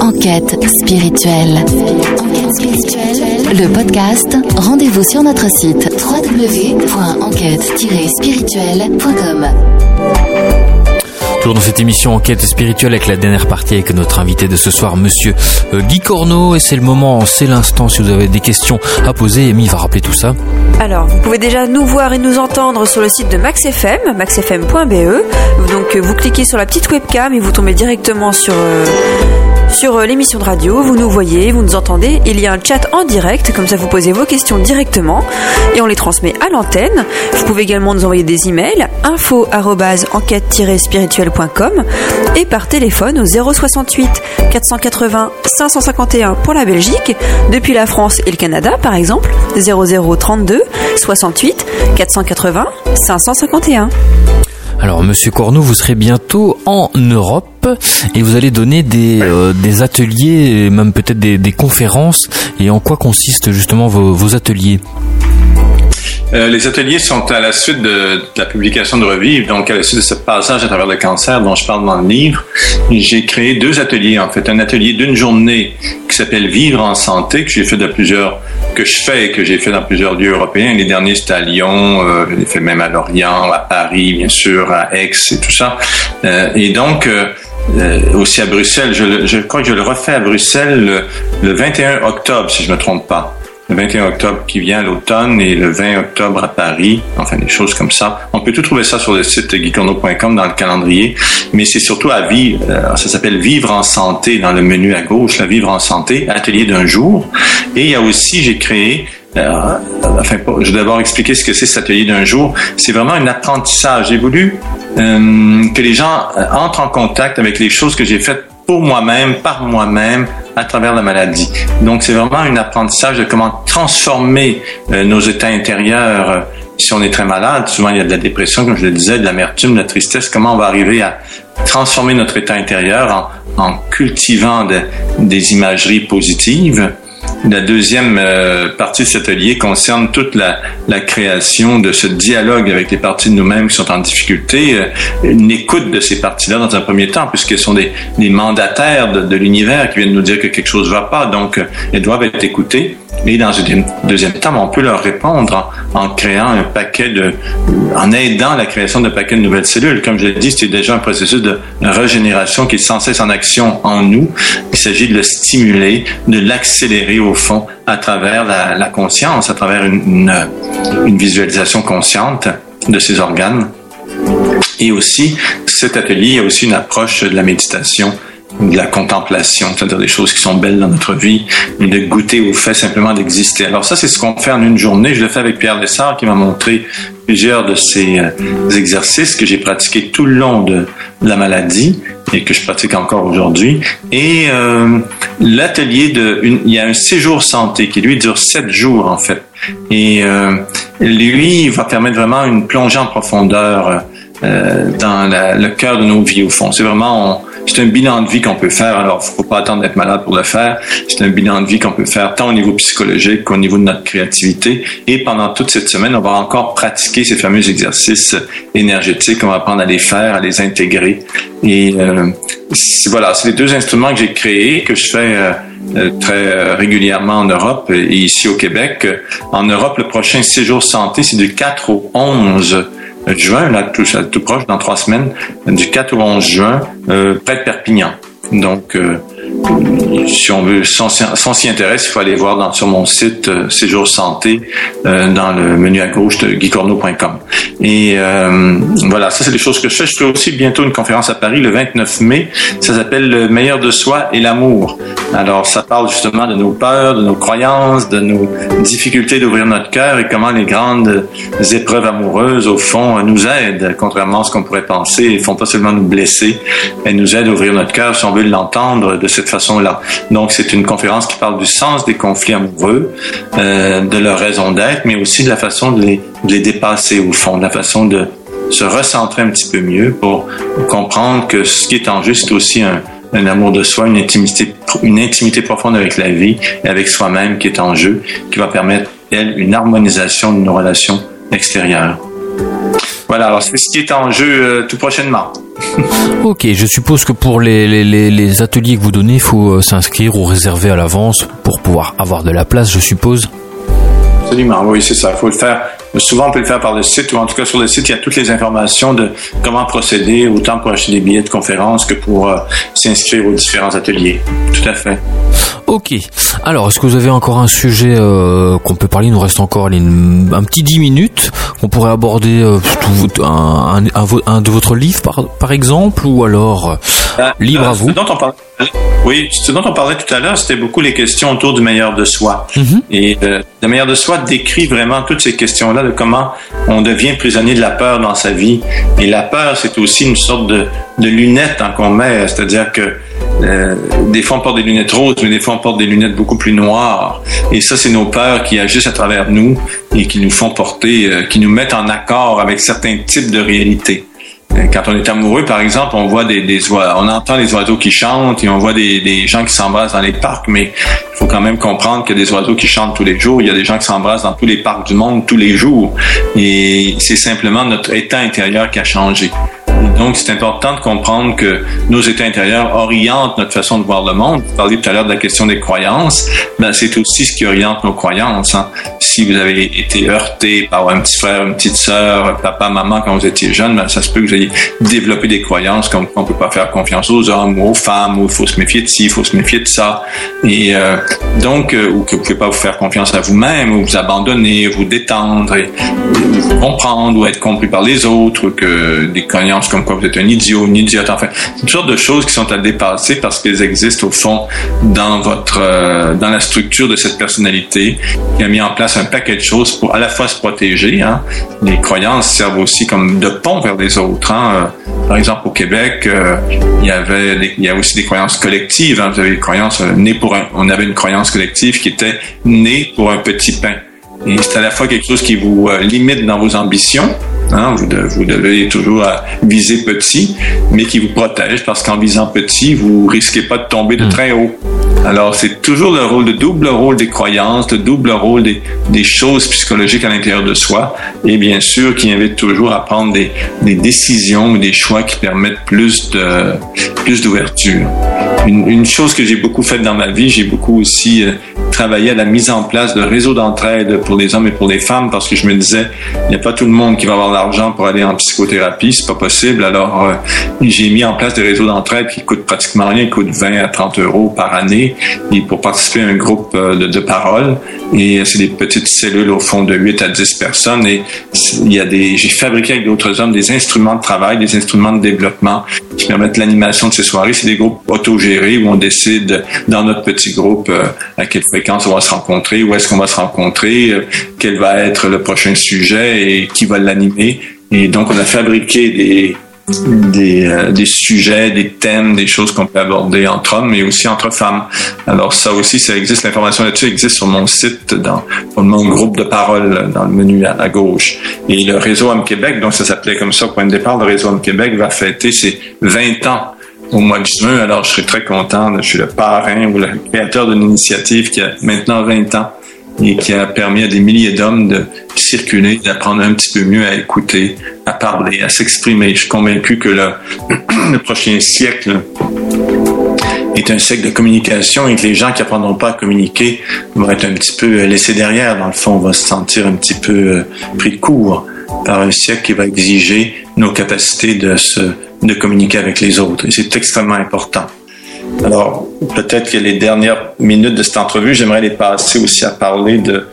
S1: Enquête spirituelle. Enquête spirituelle. Le podcast, rendez-vous sur notre site www.enquête-spirituelle.com.
S2: Toujours dans cette émission Enquête spirituelle avec la dernière partie avec notre invité de ce soir, monsieur euh, Guy Corneau. Et c'est le moment, c'est l'instant si vous avez des questions à poser. Amy va rappeler tout ça.
S3: Alors, vous pouvez déjà nous voir et nous entendre sur le site de MaxFM, maxfm.be. Donc, vous cliquez sur la petite webcam et vous tombez directement sur... Euh, sur euh, l'émission de radio. Vous nous voyez, vous nous entendez. Il y a un chat en direct, comme ça vous posez vos questions directement et on les transmet à l'antenne. Vous pouvez également nous envoyer des emails info spirituelcom et par téléphone au 068 480 551 pour la Belgique, depuis la France et le Canada par exemple 0032 68 480 551.
S2: Alors, Monsieur Corneau, vous serez bientôt en Europe et vous allez donner des, euh, des ateliers, même peut-être des, des, conférences. Et en quoi consistent justement vos, vos ateliers?
S5: Euh, les ateliers sont à la suite de, la publication de Revivre, donc à la suite de ce passage à travers le cancer dont je parle dans le livre. J'ai créé deux ateliers, en fait. Un atelier d'une journée qui s'appelle Vivre en santé, que j'ai fait plusieurs, que je fais et que j'ai fait dans plusieurs lieux européens. Les derniers, c'était à Lyon, euh, je l'ai fait même à Lorient, à Paris, bien sûr, à Aix et tout ça. Euh, et donc, euh, euh, aussi à Bruxelles, je, je, crois que je le refais à Bruxelles le, le 21 octobre, si je me trompe pas le 21 octobre qui vient l'automne et le 20 octobre à Paris, enfin des choses comme ça. On peut tout trouver ça sur le site guicorno.com dans le calendrier, mais c'est surtout à vivre, euh, ça s'appelle Vivre en santé dans le menu à gauche, la Vivre en santé, atelier d'un jour. Et il y a aussi, j'ai créé euh, enfin, je vais d'abord expliquer ce que c'est cet atelier d'un jour. C'est vraiment un apprentissage. J'ai voulu euh, que les gens entrent en contact avec les choses que j'ai faites pour moi-même, par moi-même, à travers la maladie. Donc c'est vraiment un apprentissage de comment transformer euh, nos états intérieurs. Euh, si on est très malade, souvent il y a de la dépression, comme je le disais, de l'amertume, de la tristesse. Comment on va arriver à transformer notre état intérieur en, en cultivant des imageries positives? La deuxième euh, partie de cet atelier concerne toute la, la, création de ce dialogue avec les parties de nous-mêmes qui sont en difficulté, euh, une écoute de ces parties-là dans un premier temps, puisqu'elles sont des, des mandataires de, de l'univers qui viennent nous dire que quelque chose ne va pas, donc elles doivent être écoutées. Et dans une deuxième temps, on peut leur répondre en, créant un paquet de, en aidant la création d'un paquet de nouvelles cellules. Comme je l'ai dit, c'est déjà un processus de régénération qui est sans cesse en action en nous. Il s'agit de le stimuler, de l'accélérer au fond à travers la, conscience, à travers une visualisation consciente de ces organes. Et aussi, cet atelier a aussi une approche de la méditation de la contemplation, c'est-à-dire des choses qui sont belles dans notre vie, et de goûter au fait simplement d'exister. Alors ça, c'est ce qu'on fait en une journée. Je l'ai fait avec Pierre Lessard qui m'a montré plusieurs de ces euh, exercices que j'ai pratiqués tout le long de la maladie et que je pratique encore aujourd'hui. Et euh, l'atelier de, une, il y a un séjour santé qui lui dure sept jours en fait. Et euh, lui, il va permettre vraiment une plongée en profondeur euh, dans la, le cœur de nos vies au fond. C'est vraiment on, c'est un bilan de vie qu'on peut faire. Alors, faut pas attendre d'être malade pour le faire. C'est un bilan de vie qu'on peut faire tant au niveau psychologique qu'au niveau de notre créativité. Et pendant toute cette semaine, on va encore pratiquer ces fameux exercices énergétiques. On va apprendre à les faire, à les intégrer. Et euh, voilà, c'est les deux instruments que j'ai créés, que je fais euh, très régulièrement en Europe et ici au Québec. En Europe, le prochain séjour santé, c'est du 4 au 11 juin, là, tout, tout proche, dans trois semaines, du 4 au 11 juin, euh, près de Perpignan. Donc, euh, si on veut, si s'y intéresse, il faut aller voir sur mon site euh, Séjour Santé euh, dans le menu à gauche de guicorneau.com. Et euh, voilà, ça c'est des choses que je fais. Je fais aussi bientôt une conférence à Paris le 29 mai. Ça s'appelle Le meilleur de soi et l'amour. Alors ça parle justement de nos peurs, de nos croyances, de nos difficultés d'ouvrir notre cœur et comment les grandes épreuves amoureuses au fond nous aident, contrairement à ce qu'on pourrait penser. Ils font pas seulement nous blesser, elles nous aident à ouvrir notre cœur si on veut l'entendre cette façon-là. Donc, c'est une conférence qui parle du sens des conflits amoureux, euh, de leur raison d'être, mais aussi de la façon de les, dépasser au fond, de la façon de se recentrer un petit peu mieux pour comprendre que ce qui est en jeu, c'est aussi un, un amour de soi, une intimité, une intimité profonde avec la vie et avec soi-même qui est en jeu, qui va permettre, elle, une harmonisation de nos relations extérieures. Voilà, alors c'est ce qui est en jeu euh, tout prochainement.
S2: ok, je suppose que pour les, les, les, ateliers que vous donnez, il faut euh, s'inscrire ou réserver à l'avance pour pouvoir avoir de la place, je suppose.
S5: Absolument, oui, c'est ça. Il faut le faire. Souvent, on peut le faire par le site, ou en tout cas sur le site, il y a toutes les informations de comment procéder, autant pour acheter des billets de conférence que pour euh, s'inscrire aux différents ateliers. Tout à fait.
S2: Ok. Alors, est-ce que vous avez encore un sujet euh, qu'on peut parler? Il nous reste encore une, un petit 10 minutes qu'on pourrait aborder euh, tout, un, un, un, de votre livre, par, par exemple, ou alors libre à vous?
S5: Ce dont on parle, oui, ce dont on parlait tout à l'heure, c'était beaucoup les questions autour du meilleur de soi.
S2: Mhm.
S5: Et le meilleur de soi décrit vraiment toutes ces questions-là de comment on devient prisonnier de la peur dans sa vie. Et la peur, c'est aussi une sorte de, de lunette qu'on met, c'est-à-dire que euh, des fois on porte des lunettes roses, mais des fois on porte des lunettes beaucoup plus noires. Et ça, c'est nos peurs qui agissent à travers nous et qui nous font porter, euh, qui nous mettent en accord avec certains types de réalités. Euh, quand on est amoureux, par exemple, on voit des, des on entend les oiseaux qui chantent et on voit des, des gens qui s'embrassent dans les parcs, mais il faut quand même comprendre qu'il y a des oiseaux qui chantent tous les jours, il y a des gens qui s'embrassent dans tous les parcs du monde tous les jours. Et c'est simplement notre état intérieur qui a changé. Donc, c'est important de comprendre que nos états intérieurs orientent notre façon de voir le monde. Vous parliez tout à l'heure de la question des croyances. Ben, c'est aussi ce qui oriente nos croyances. Hein. Si vous avez été heurté par un petit frère, une petite sœur, papa, maman quand vous étiez jeune, ben, ça se peut que vous ayez développé des croyances comme qu'on peut pas faire confiance aux hommes ou aux femmes, ou il faut se méfier de ci, il faut se méfier de ça. Et euh, donc, euh, ou que vous pouvez pas vous faire confiance à vous-même, ou vous abandonner, vous détendre, et, comprendre, ou être compris par les autres, ou que des croyances comme quoi vous êtes un idiot, une idiote, enfin, une sorte de choses qui sont à dépasser parce qu'elles existent au fond dans votre, euh, dans la structure de cette personnalité qui a mis en place un paquet de choses pour à la fois se protéger. Hein. Les croyances servent aussi comme de pont vers les autres. Hein. Euh, par exemple, au Québec, euh, il y avait, il y a aussi des croyances collectives. Hein. Vous avez des croyances euh, nées pour un, on avait une croyance collective qui était née pour un petit pain. Et c'est à la fois quelque chose qui vous limite dans vos ambitions, Hein, vous, vous, devez toujours euh, viser petit, mais qui vous protège parce qu'en visant petit, vous risquez pas de tomber de hmm. très haut. Alors, c'est toujours le rôle, le double rôle des croyances, le double rôle des, des choses psychologiques à l'intérieur de soi, et bien sûr, qui invite toujours à prendre des, des décisions ou des choix qui permettent plus de plus d'ouverture. Une, une, chose que j'ai beaucoup faite dans ma vie, j'ai beaucoup aussi euh, travaillé à la mise en place de réseaux d'entraide pour les hommes et pour les femmes parce que je me disais, il n'y a pas tout le monde qui va avoir l'argent pour aller en psychothérapie, c'est pas possible. Alors, euh, j'ai mis en place des réseaux d'entraide qui coûtent pratiquement rien, qui coûtent 20 à 30 euros par année et pour participer à un groupe euh, de, de parole. Et euh, c'est des petites cellules au fond de 8 à 10 personnes et il y a des, j'ai fabriqué avec d'autres hommes des instruments de travail, des instruments de développement qui permettent l'animation de ces soirées. C'est des groupes autogérés où on décide dans notre petit groupe à quelle fréquence on va se rencontrer, où est-ce qu'on va se rencontrer, quel va être le prochain sujet et qui va l'animer. Et donc, on a fabriqué des, euh, des, sujets, des thèmes, des choses qu'on peut aborder entre hommes, mais aussi entre femmes. Alors ça aussi, ça existe, l'information là-dessus existe sur mon site, dans, mon groupe de parole, dans le menu à, gauche. Et le réseau Homme Québec, donc ça s'appelait comme ça au point de départ, le réseau Homme Québec va fêter ses 20 ans au mois de juin. Alors je serais très content, je suis le parrain ou le créateur d'une initiative qui a maintenant 20 ans et qui a permis à des milliers d'hommes de circuler, d'apprendre un petit peu mieux à écouter, à parler, à s'exprimer. Je suis convaincu que le, prochain siècle est un siècle de communication et que les gens qui apprendront pas à communiquer vont être un petit peu laissés derrière. Dans le fond, on va se sentir un petit peu euh, pris de court par un siècle qui va exiger nos capacités de se, de communiquer avec les autres. Et c'est extrêmement important. Alors, peut-être que les dernières minutes de cette entrevue, j'aimerais les passer aussi à parler de,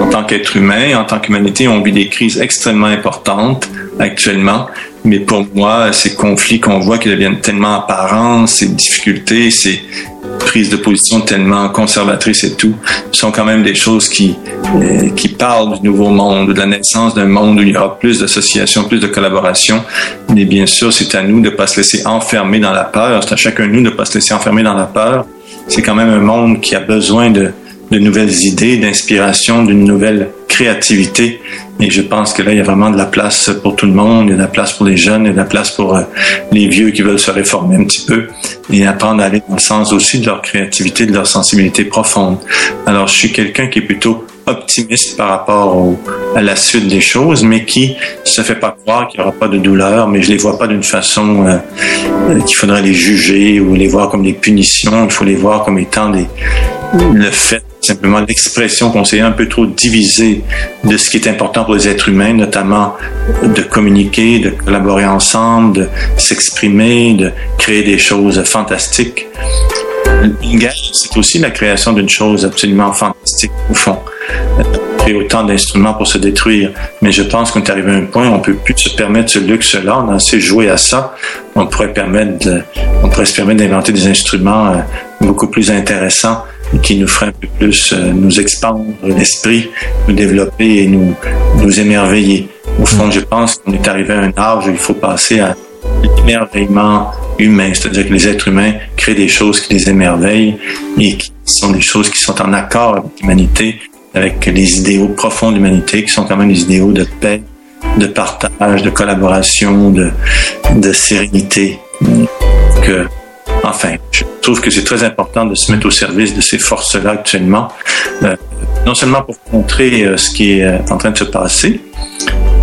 S5: en tant qu'être humain, en tant qu'humanité, on vit des crises extrêmement importantes actuellement. Mais pour moi, ces conflits qu'on voit qui deviennent tellement apparents, ces difficultés, ces prises de position tellement conservatrices et tout, sont quand même des choses qui, euh, qui parlent du nouveau monde, de la naissance d'un monde où il y aura plus d'associations, plus de collaboration. Mais bien sûr, c'est à nous de ne pas se laisser enfermer dans la peur. C'est à chacun de nous de ne pas se laisser enfermer dans la peur. C'est quand même un monde qui a besoin de, de nouvelles idées, d'inspiration, d'une nouvelle créativité. Et je pense que là, il y a vraiment de la place pour tout le monde, il y a de la place pour les jeunes, il y a de la place pour euh, les vieux qui veulent se réformer un petit peu et apprendre à aller dans le sens aussi de leur créativité, de leur sensibilité profonde. Alors, je suis quelqu'un qui est plutôt optimiste par rapport à la suite des choses, mais qui se fait pas croire qu'il n'y aura pas de douleur, mais je les vois pas d'une façon euh, euh, qu'il faudrait les juger ou les voir comme des punitions. Il faut les voir comme étant le fait simplement l'expression qu'on s'est un peu trop divisé de ce qui est important pour les êtres humains, notamment de communiquer, de collaborer ensemble, de s'exprimer, de créer des choses fantastiques. Une guerre, c'est aussi la création d'une chose absolument fantastique au fond. Créer autant d'instruments pour se détruire. Mais je pense qu'on est arrivé à un point où on peut plus se permettre ce luxe-là. On a assez joué à ça. On pourrait permettre de, on pourrait se permettre d'inventer des instruments euh, beaucoup plus intéressants qui nous ferait un peu plus euh, nous expandre l'esprit, nous développer et nous, nous émerveiller. Au fond, mm. je pense qu'on est arrivé à un âge où il faut passer à l'émerveillement humain, c'est-à-dire que les êtres humains créent des choses qui les émerveillent et qui sont des choses qui sont en accord avec l'humanité, avec les idéaux profonds de l'humanité, qui sont quand même des idéaux de paix, de partage, de collaboration, de, de sérénité. Que Enfin, je trouve que c'est très important de se mettre au service de ces forces-là actuellement, euh, non seulement pour montrer euh, ce qui est euh, en train de se passer,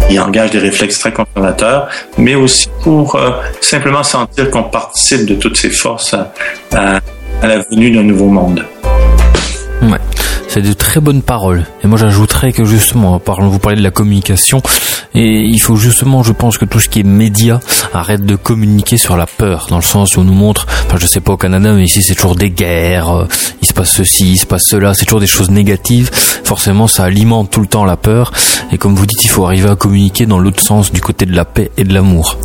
S5: qui engage des réflexes très conservateurs, mais aussi pour simplement sentir qu'on participe de toutes ces forces à, à la venue d'un nouveau monde.
S2: Ouais c'est de très bonnes paroles. Et moi j'ajouterais que justement, vous parlez de la communication, et il faut justement, je pense que tout ce qui est média arrête de communiquer sur la peur, dans le sens où on nous montre, enfin je sais pas au Canada, mais ici c'est toujours des guerres, euh, il se passe ceci, il se passe cela, c'est toujours des choses négatives. Forcément ça alimente tout le temps la peur, et comme vous dites, il faut arriver à communiquer dans l'autre sens, du côté de la paix et de l'amour.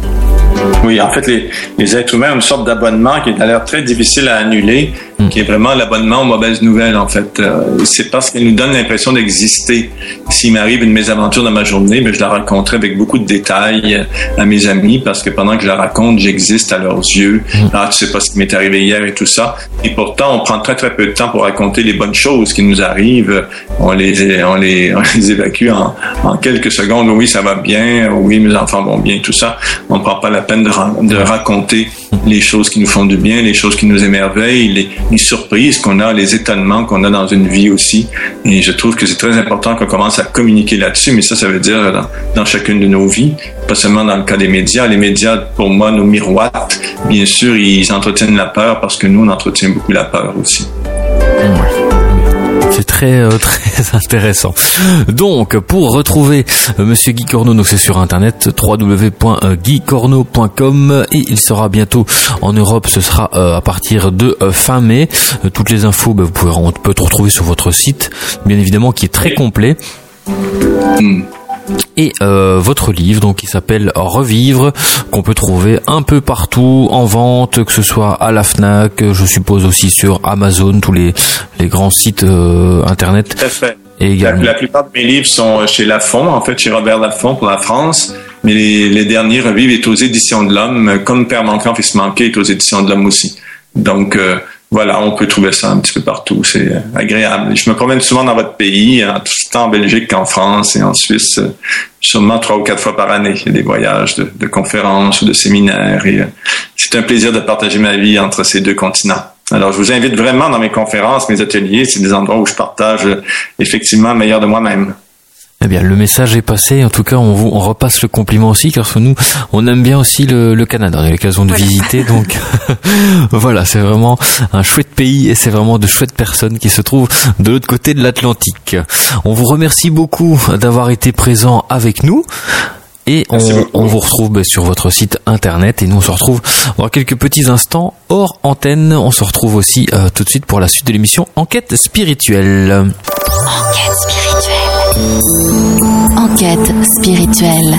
S5: Oui, en fait, les, les êtres humains ont une sorte d'abonnement qui a l'air très difficile à annuler mm. qui est vraiment l'abonnement aux mauvaises nouvelles, en fait. Euh, c'est parce qu'elle nous donne l'impression d'exister. S'il m'arrive une mésaventure dans ma journée, mais ben, je la raconterai avec beaucoup de détails à mes amis parce que pendant que je la raconte, j'existe à leurs yeux. Mm. Ah, tu sais pas ce qui m'est arrivé hier et tout ça. Et pourtant, on prend très, très peu de temps pour raconter les bonnes choses qui nous arrivent. On les, on les, on les évacue en, en quelques secondes. Oui, ça va bien. Oui, mes enfants vont bien, tout ça. On prend pas la peine de, de raconter les choses qui nous font du bien, les choses qui nous émerveillent, les, surprises qu'on a, les étonnements qu'on a dans une vie aussi. Et je trouve que c'est très important qu'on commence à communiquer là-dessus, mais ça, ça veut dire dans, dans, chacune de nos vies, pas seulement dans le cas des médias. Les médias, pour moi, nous miroitent. Bien sûr, ils entretiennent la peur parce que nous, on entretient beaucoup la peur aussi.
S2: C'est très euh, très intéressant. Donc pour retrouver euh, Monsieur Guy Corneau, donc c'est sur internet www.guycorneau.com et il sera bientôt en Europe. Ce sera euh, à partir de fin mai. toutes les infos, bah, vous pouvez on peut retrouver sur votre site, bien évidemment, qui est très complet. Hmm et euh, votre livre donc qui s'appelle Revivre qu'on peut trouver un peu partout en vente que ce soit à la Fnac je suppose aussi sur Amazon tous les les grands sites euh, internet.
S5: Tout à fait. Et la, la, plupart de mes livres sont chez Lafon en fait chez Robert Lafon pour la France. Mais les, les derniers Revivre est aux éditions de l'Homme comme Père manquant fils manqué est aux éditions de l'Homme aussi. Donc euh, voilà, on peut trouver ça un petit peu partout. C'est agréable. Je me promène souvent dans votre pays, hein, tant en Belgique qu'en France et en Suisse, sûrement trois ou quatre fois par année. Il y a des voyages de, conférences ou de séminaires et euh, c'est un plaisir de partager ma vie entre ces deux continents. Alors, je vous invite vraiment dans mes conférences, mes ateliers. C'est des endroits où je partage euh, effectivement le meilleur de moi-même.
S2: Eh bien, le message est passé. En tout cas, on, vous, on repasse le compliment aussi, car nous, on aime bien aussi le, le Canada. On a l'occasion de visiter, donc voilà, c'est vraiment un chouette pays et c'est vraiment de chouettes personnes qui se trouvent de l'autre côté de l'Atlantique. On vous remercie beaucoup d'avoir été présent avec nous. Et on, on, vous retrouve ben, sur votre site internet et nous on se retrouve dans quelques petits instants hors antenne. On se retrouve aussi euh, tout de suite pour la suite de l'émission Enquête spirituelle.
S1: Enquête spirituelle.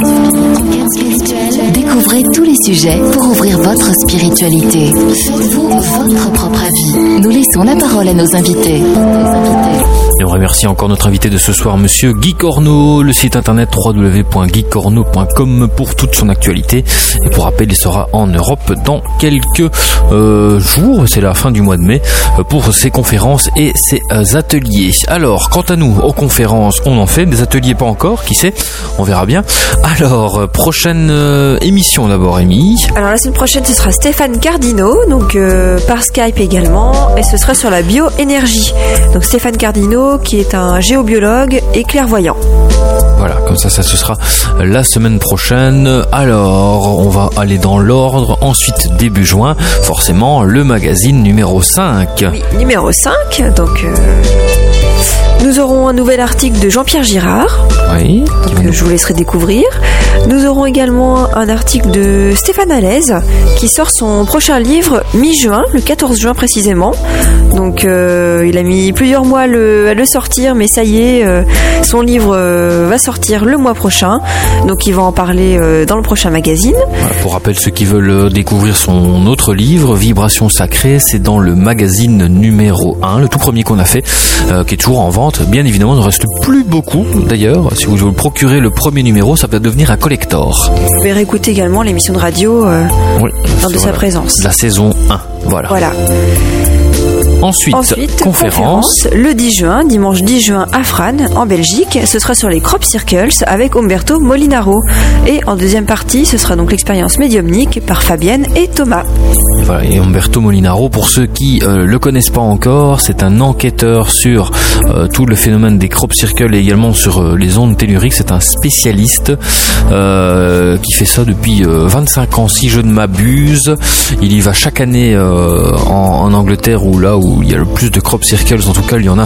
S1: Découvrez tous les sujets pour ouvrir votre spiritualité. Faites-vous votre propre avis. Nous laissons la parole à nos invités.
S2: Et on remercie encore notre invité de ce soir, monsieur Guy Corneau, le site internet www.guycorneau.com pour toute son actualité. Et pour rappel, il sera en Europe dans quelques euh, jours, c'est la fin du mois de mai, euh, pour ses conférences et ses euh, ateliers. Alors, quant à nous, aux conférences, on en fait, des ateliers pas encore, qui sait, on verra bien. Alors, prochaine émission d'abord, Amy.
S3: Alors la semaine prochaine, ce sera Stéphane Cardino, donc par Skype également, et ce sera sur la bioénergie. Donc Stéphane Cardino, qui est un géobiologue et clairvoyant.
S2: Voilà, comme ça, ça ce sera la semaine prochaine. Alors, on va aller dans l'ordre. Ensuite, début juin, forcément, le magazine numéro 5.
S3: Oui, numéro 5, donc... Euh, nous aurons un nouvel article de Jean-Pierre Girard,
S2: oui,
S3: que je vous laisserai découvrir. Nous aurons également un article de Stéphane Alaise qui sort son prochain livre mi-juin, le 14 juin précisément. Donc euh, il a mis plusieurs mois à le, sortir, mais ça y est, euh, son livre euh, va sortir le mois prochain. Donc il va en parler dans le prochain magazine.
S2: pour rappel, ceux qui veulent découvrir son autre livre, Vibration sacrée, c'est dans le magazine numéro 1, le tout premier qu'on a fait, qui est toujours en vente Bien évidemment, il ne reste plus beaucoup. D'ailleurs, si vous voulez procurer le premier numéro, ça va devenir un collector.
S3: Vous pouvez réécouter également l'émission de radio euh, de sa présence.
S2: La saison 1. Voilà.
S3: Voilà.
S2: Ensuite, conférence.
S3: Le 10 juin, dimanche 10 juin à Fran, en Belgique. Ce sera sur les crop circles avec Umberto Molinaro. Et en deuxième partie, ce sera donc l'expérience médiumnique par Fabienne et Thomas.
S2: Voilà, et Umberto Molinaro, pour ceux qui euh, le connaissent pas encore, c'est un enquêteur sur euh, tout le phénomène des crop circles et également sur euh, les ondes telluriques. C'est un spécialiste qui fait ça depuis 25 ans, si je ne m'abuse. Il y va chaque année en, en Angleterre ou là où il y a le plus de crop circles, en tout cas il y en a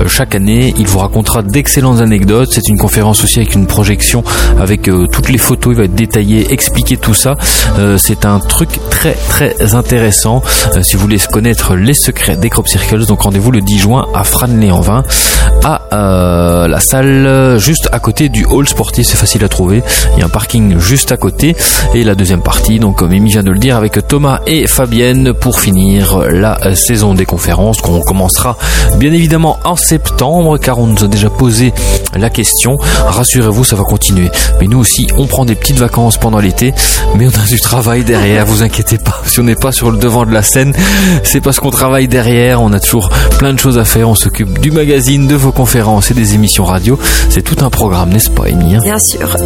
S2: euh, chaque année. Il vous racontera d'excellentes anecdotes. C'est une conférence aussi avec une projection avec euh, toutes les photos. Il va être détaillé, expliquer tout ça. Euh, c'est un truc très très intéressant si vous voulez connaître les secrets des crop circles. Donc rendez-vous le 10 juin à Franley-en-Vin à la salle juste à côté du hall sportif. C'est facile à trouver. Il y a un parking juste à côté. Et la deuxième partie, donc comme Amy vient de le dire, avec Thomas et Fabienne pour finir la saison des conférence qu'on commencera bien évidemment en septembre car on nous a déjà posé la question. Rassurez-vous, ça va continuer. Mais nous aussi, on prend des petites vacances pendant l'été, mais on a du travail derrière, vous inquiétez pas. Si on n'est pas sur le devant de la scène, c'est parce qu'on travaille derrière, on a toujours plein de choses à faire, on s'occupe du magazine, de vos conférences et des émissions radio. C'est tout un programme, n'est-ce pas, Amy hein?
S3: Bien sûr.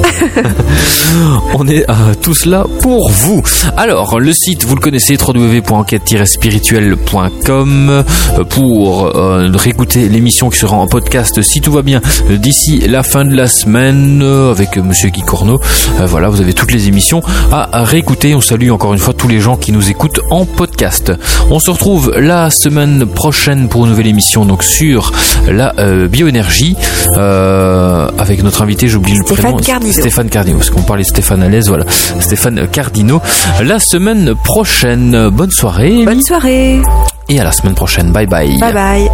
S2: on est euh, tous là pour vous. Alors, le site, vous le connaissez, www.enquête-spirituel.com euh, pour euh, réécouter l'émission qui sera en podcast si tout va bien d'ici la fin de la semaine euh, avec Monsieur Guy Corneau. Euh, voilà, vous avez toutes les émissions à réécouter. On salue encore une fois tous les gens qui nous écoutent en podcast. On se retrouve la semaine prochaine pour une nouvelle émission donc sur la euh, bioénergie euh, avec notre invité, j'oublie le
S3: Stéphane
S2: prénom,
S3: Cardino.
S2: Stéphane Cardino, parce qu'on parlait de Stéphane Alès, voilà, Stéphane Cardino. La semaine prochaine, bonne soirée.
S3: Bonne soirée.
S2: Et à la semaine prochaine. Bye bye.
S3: Bye bye.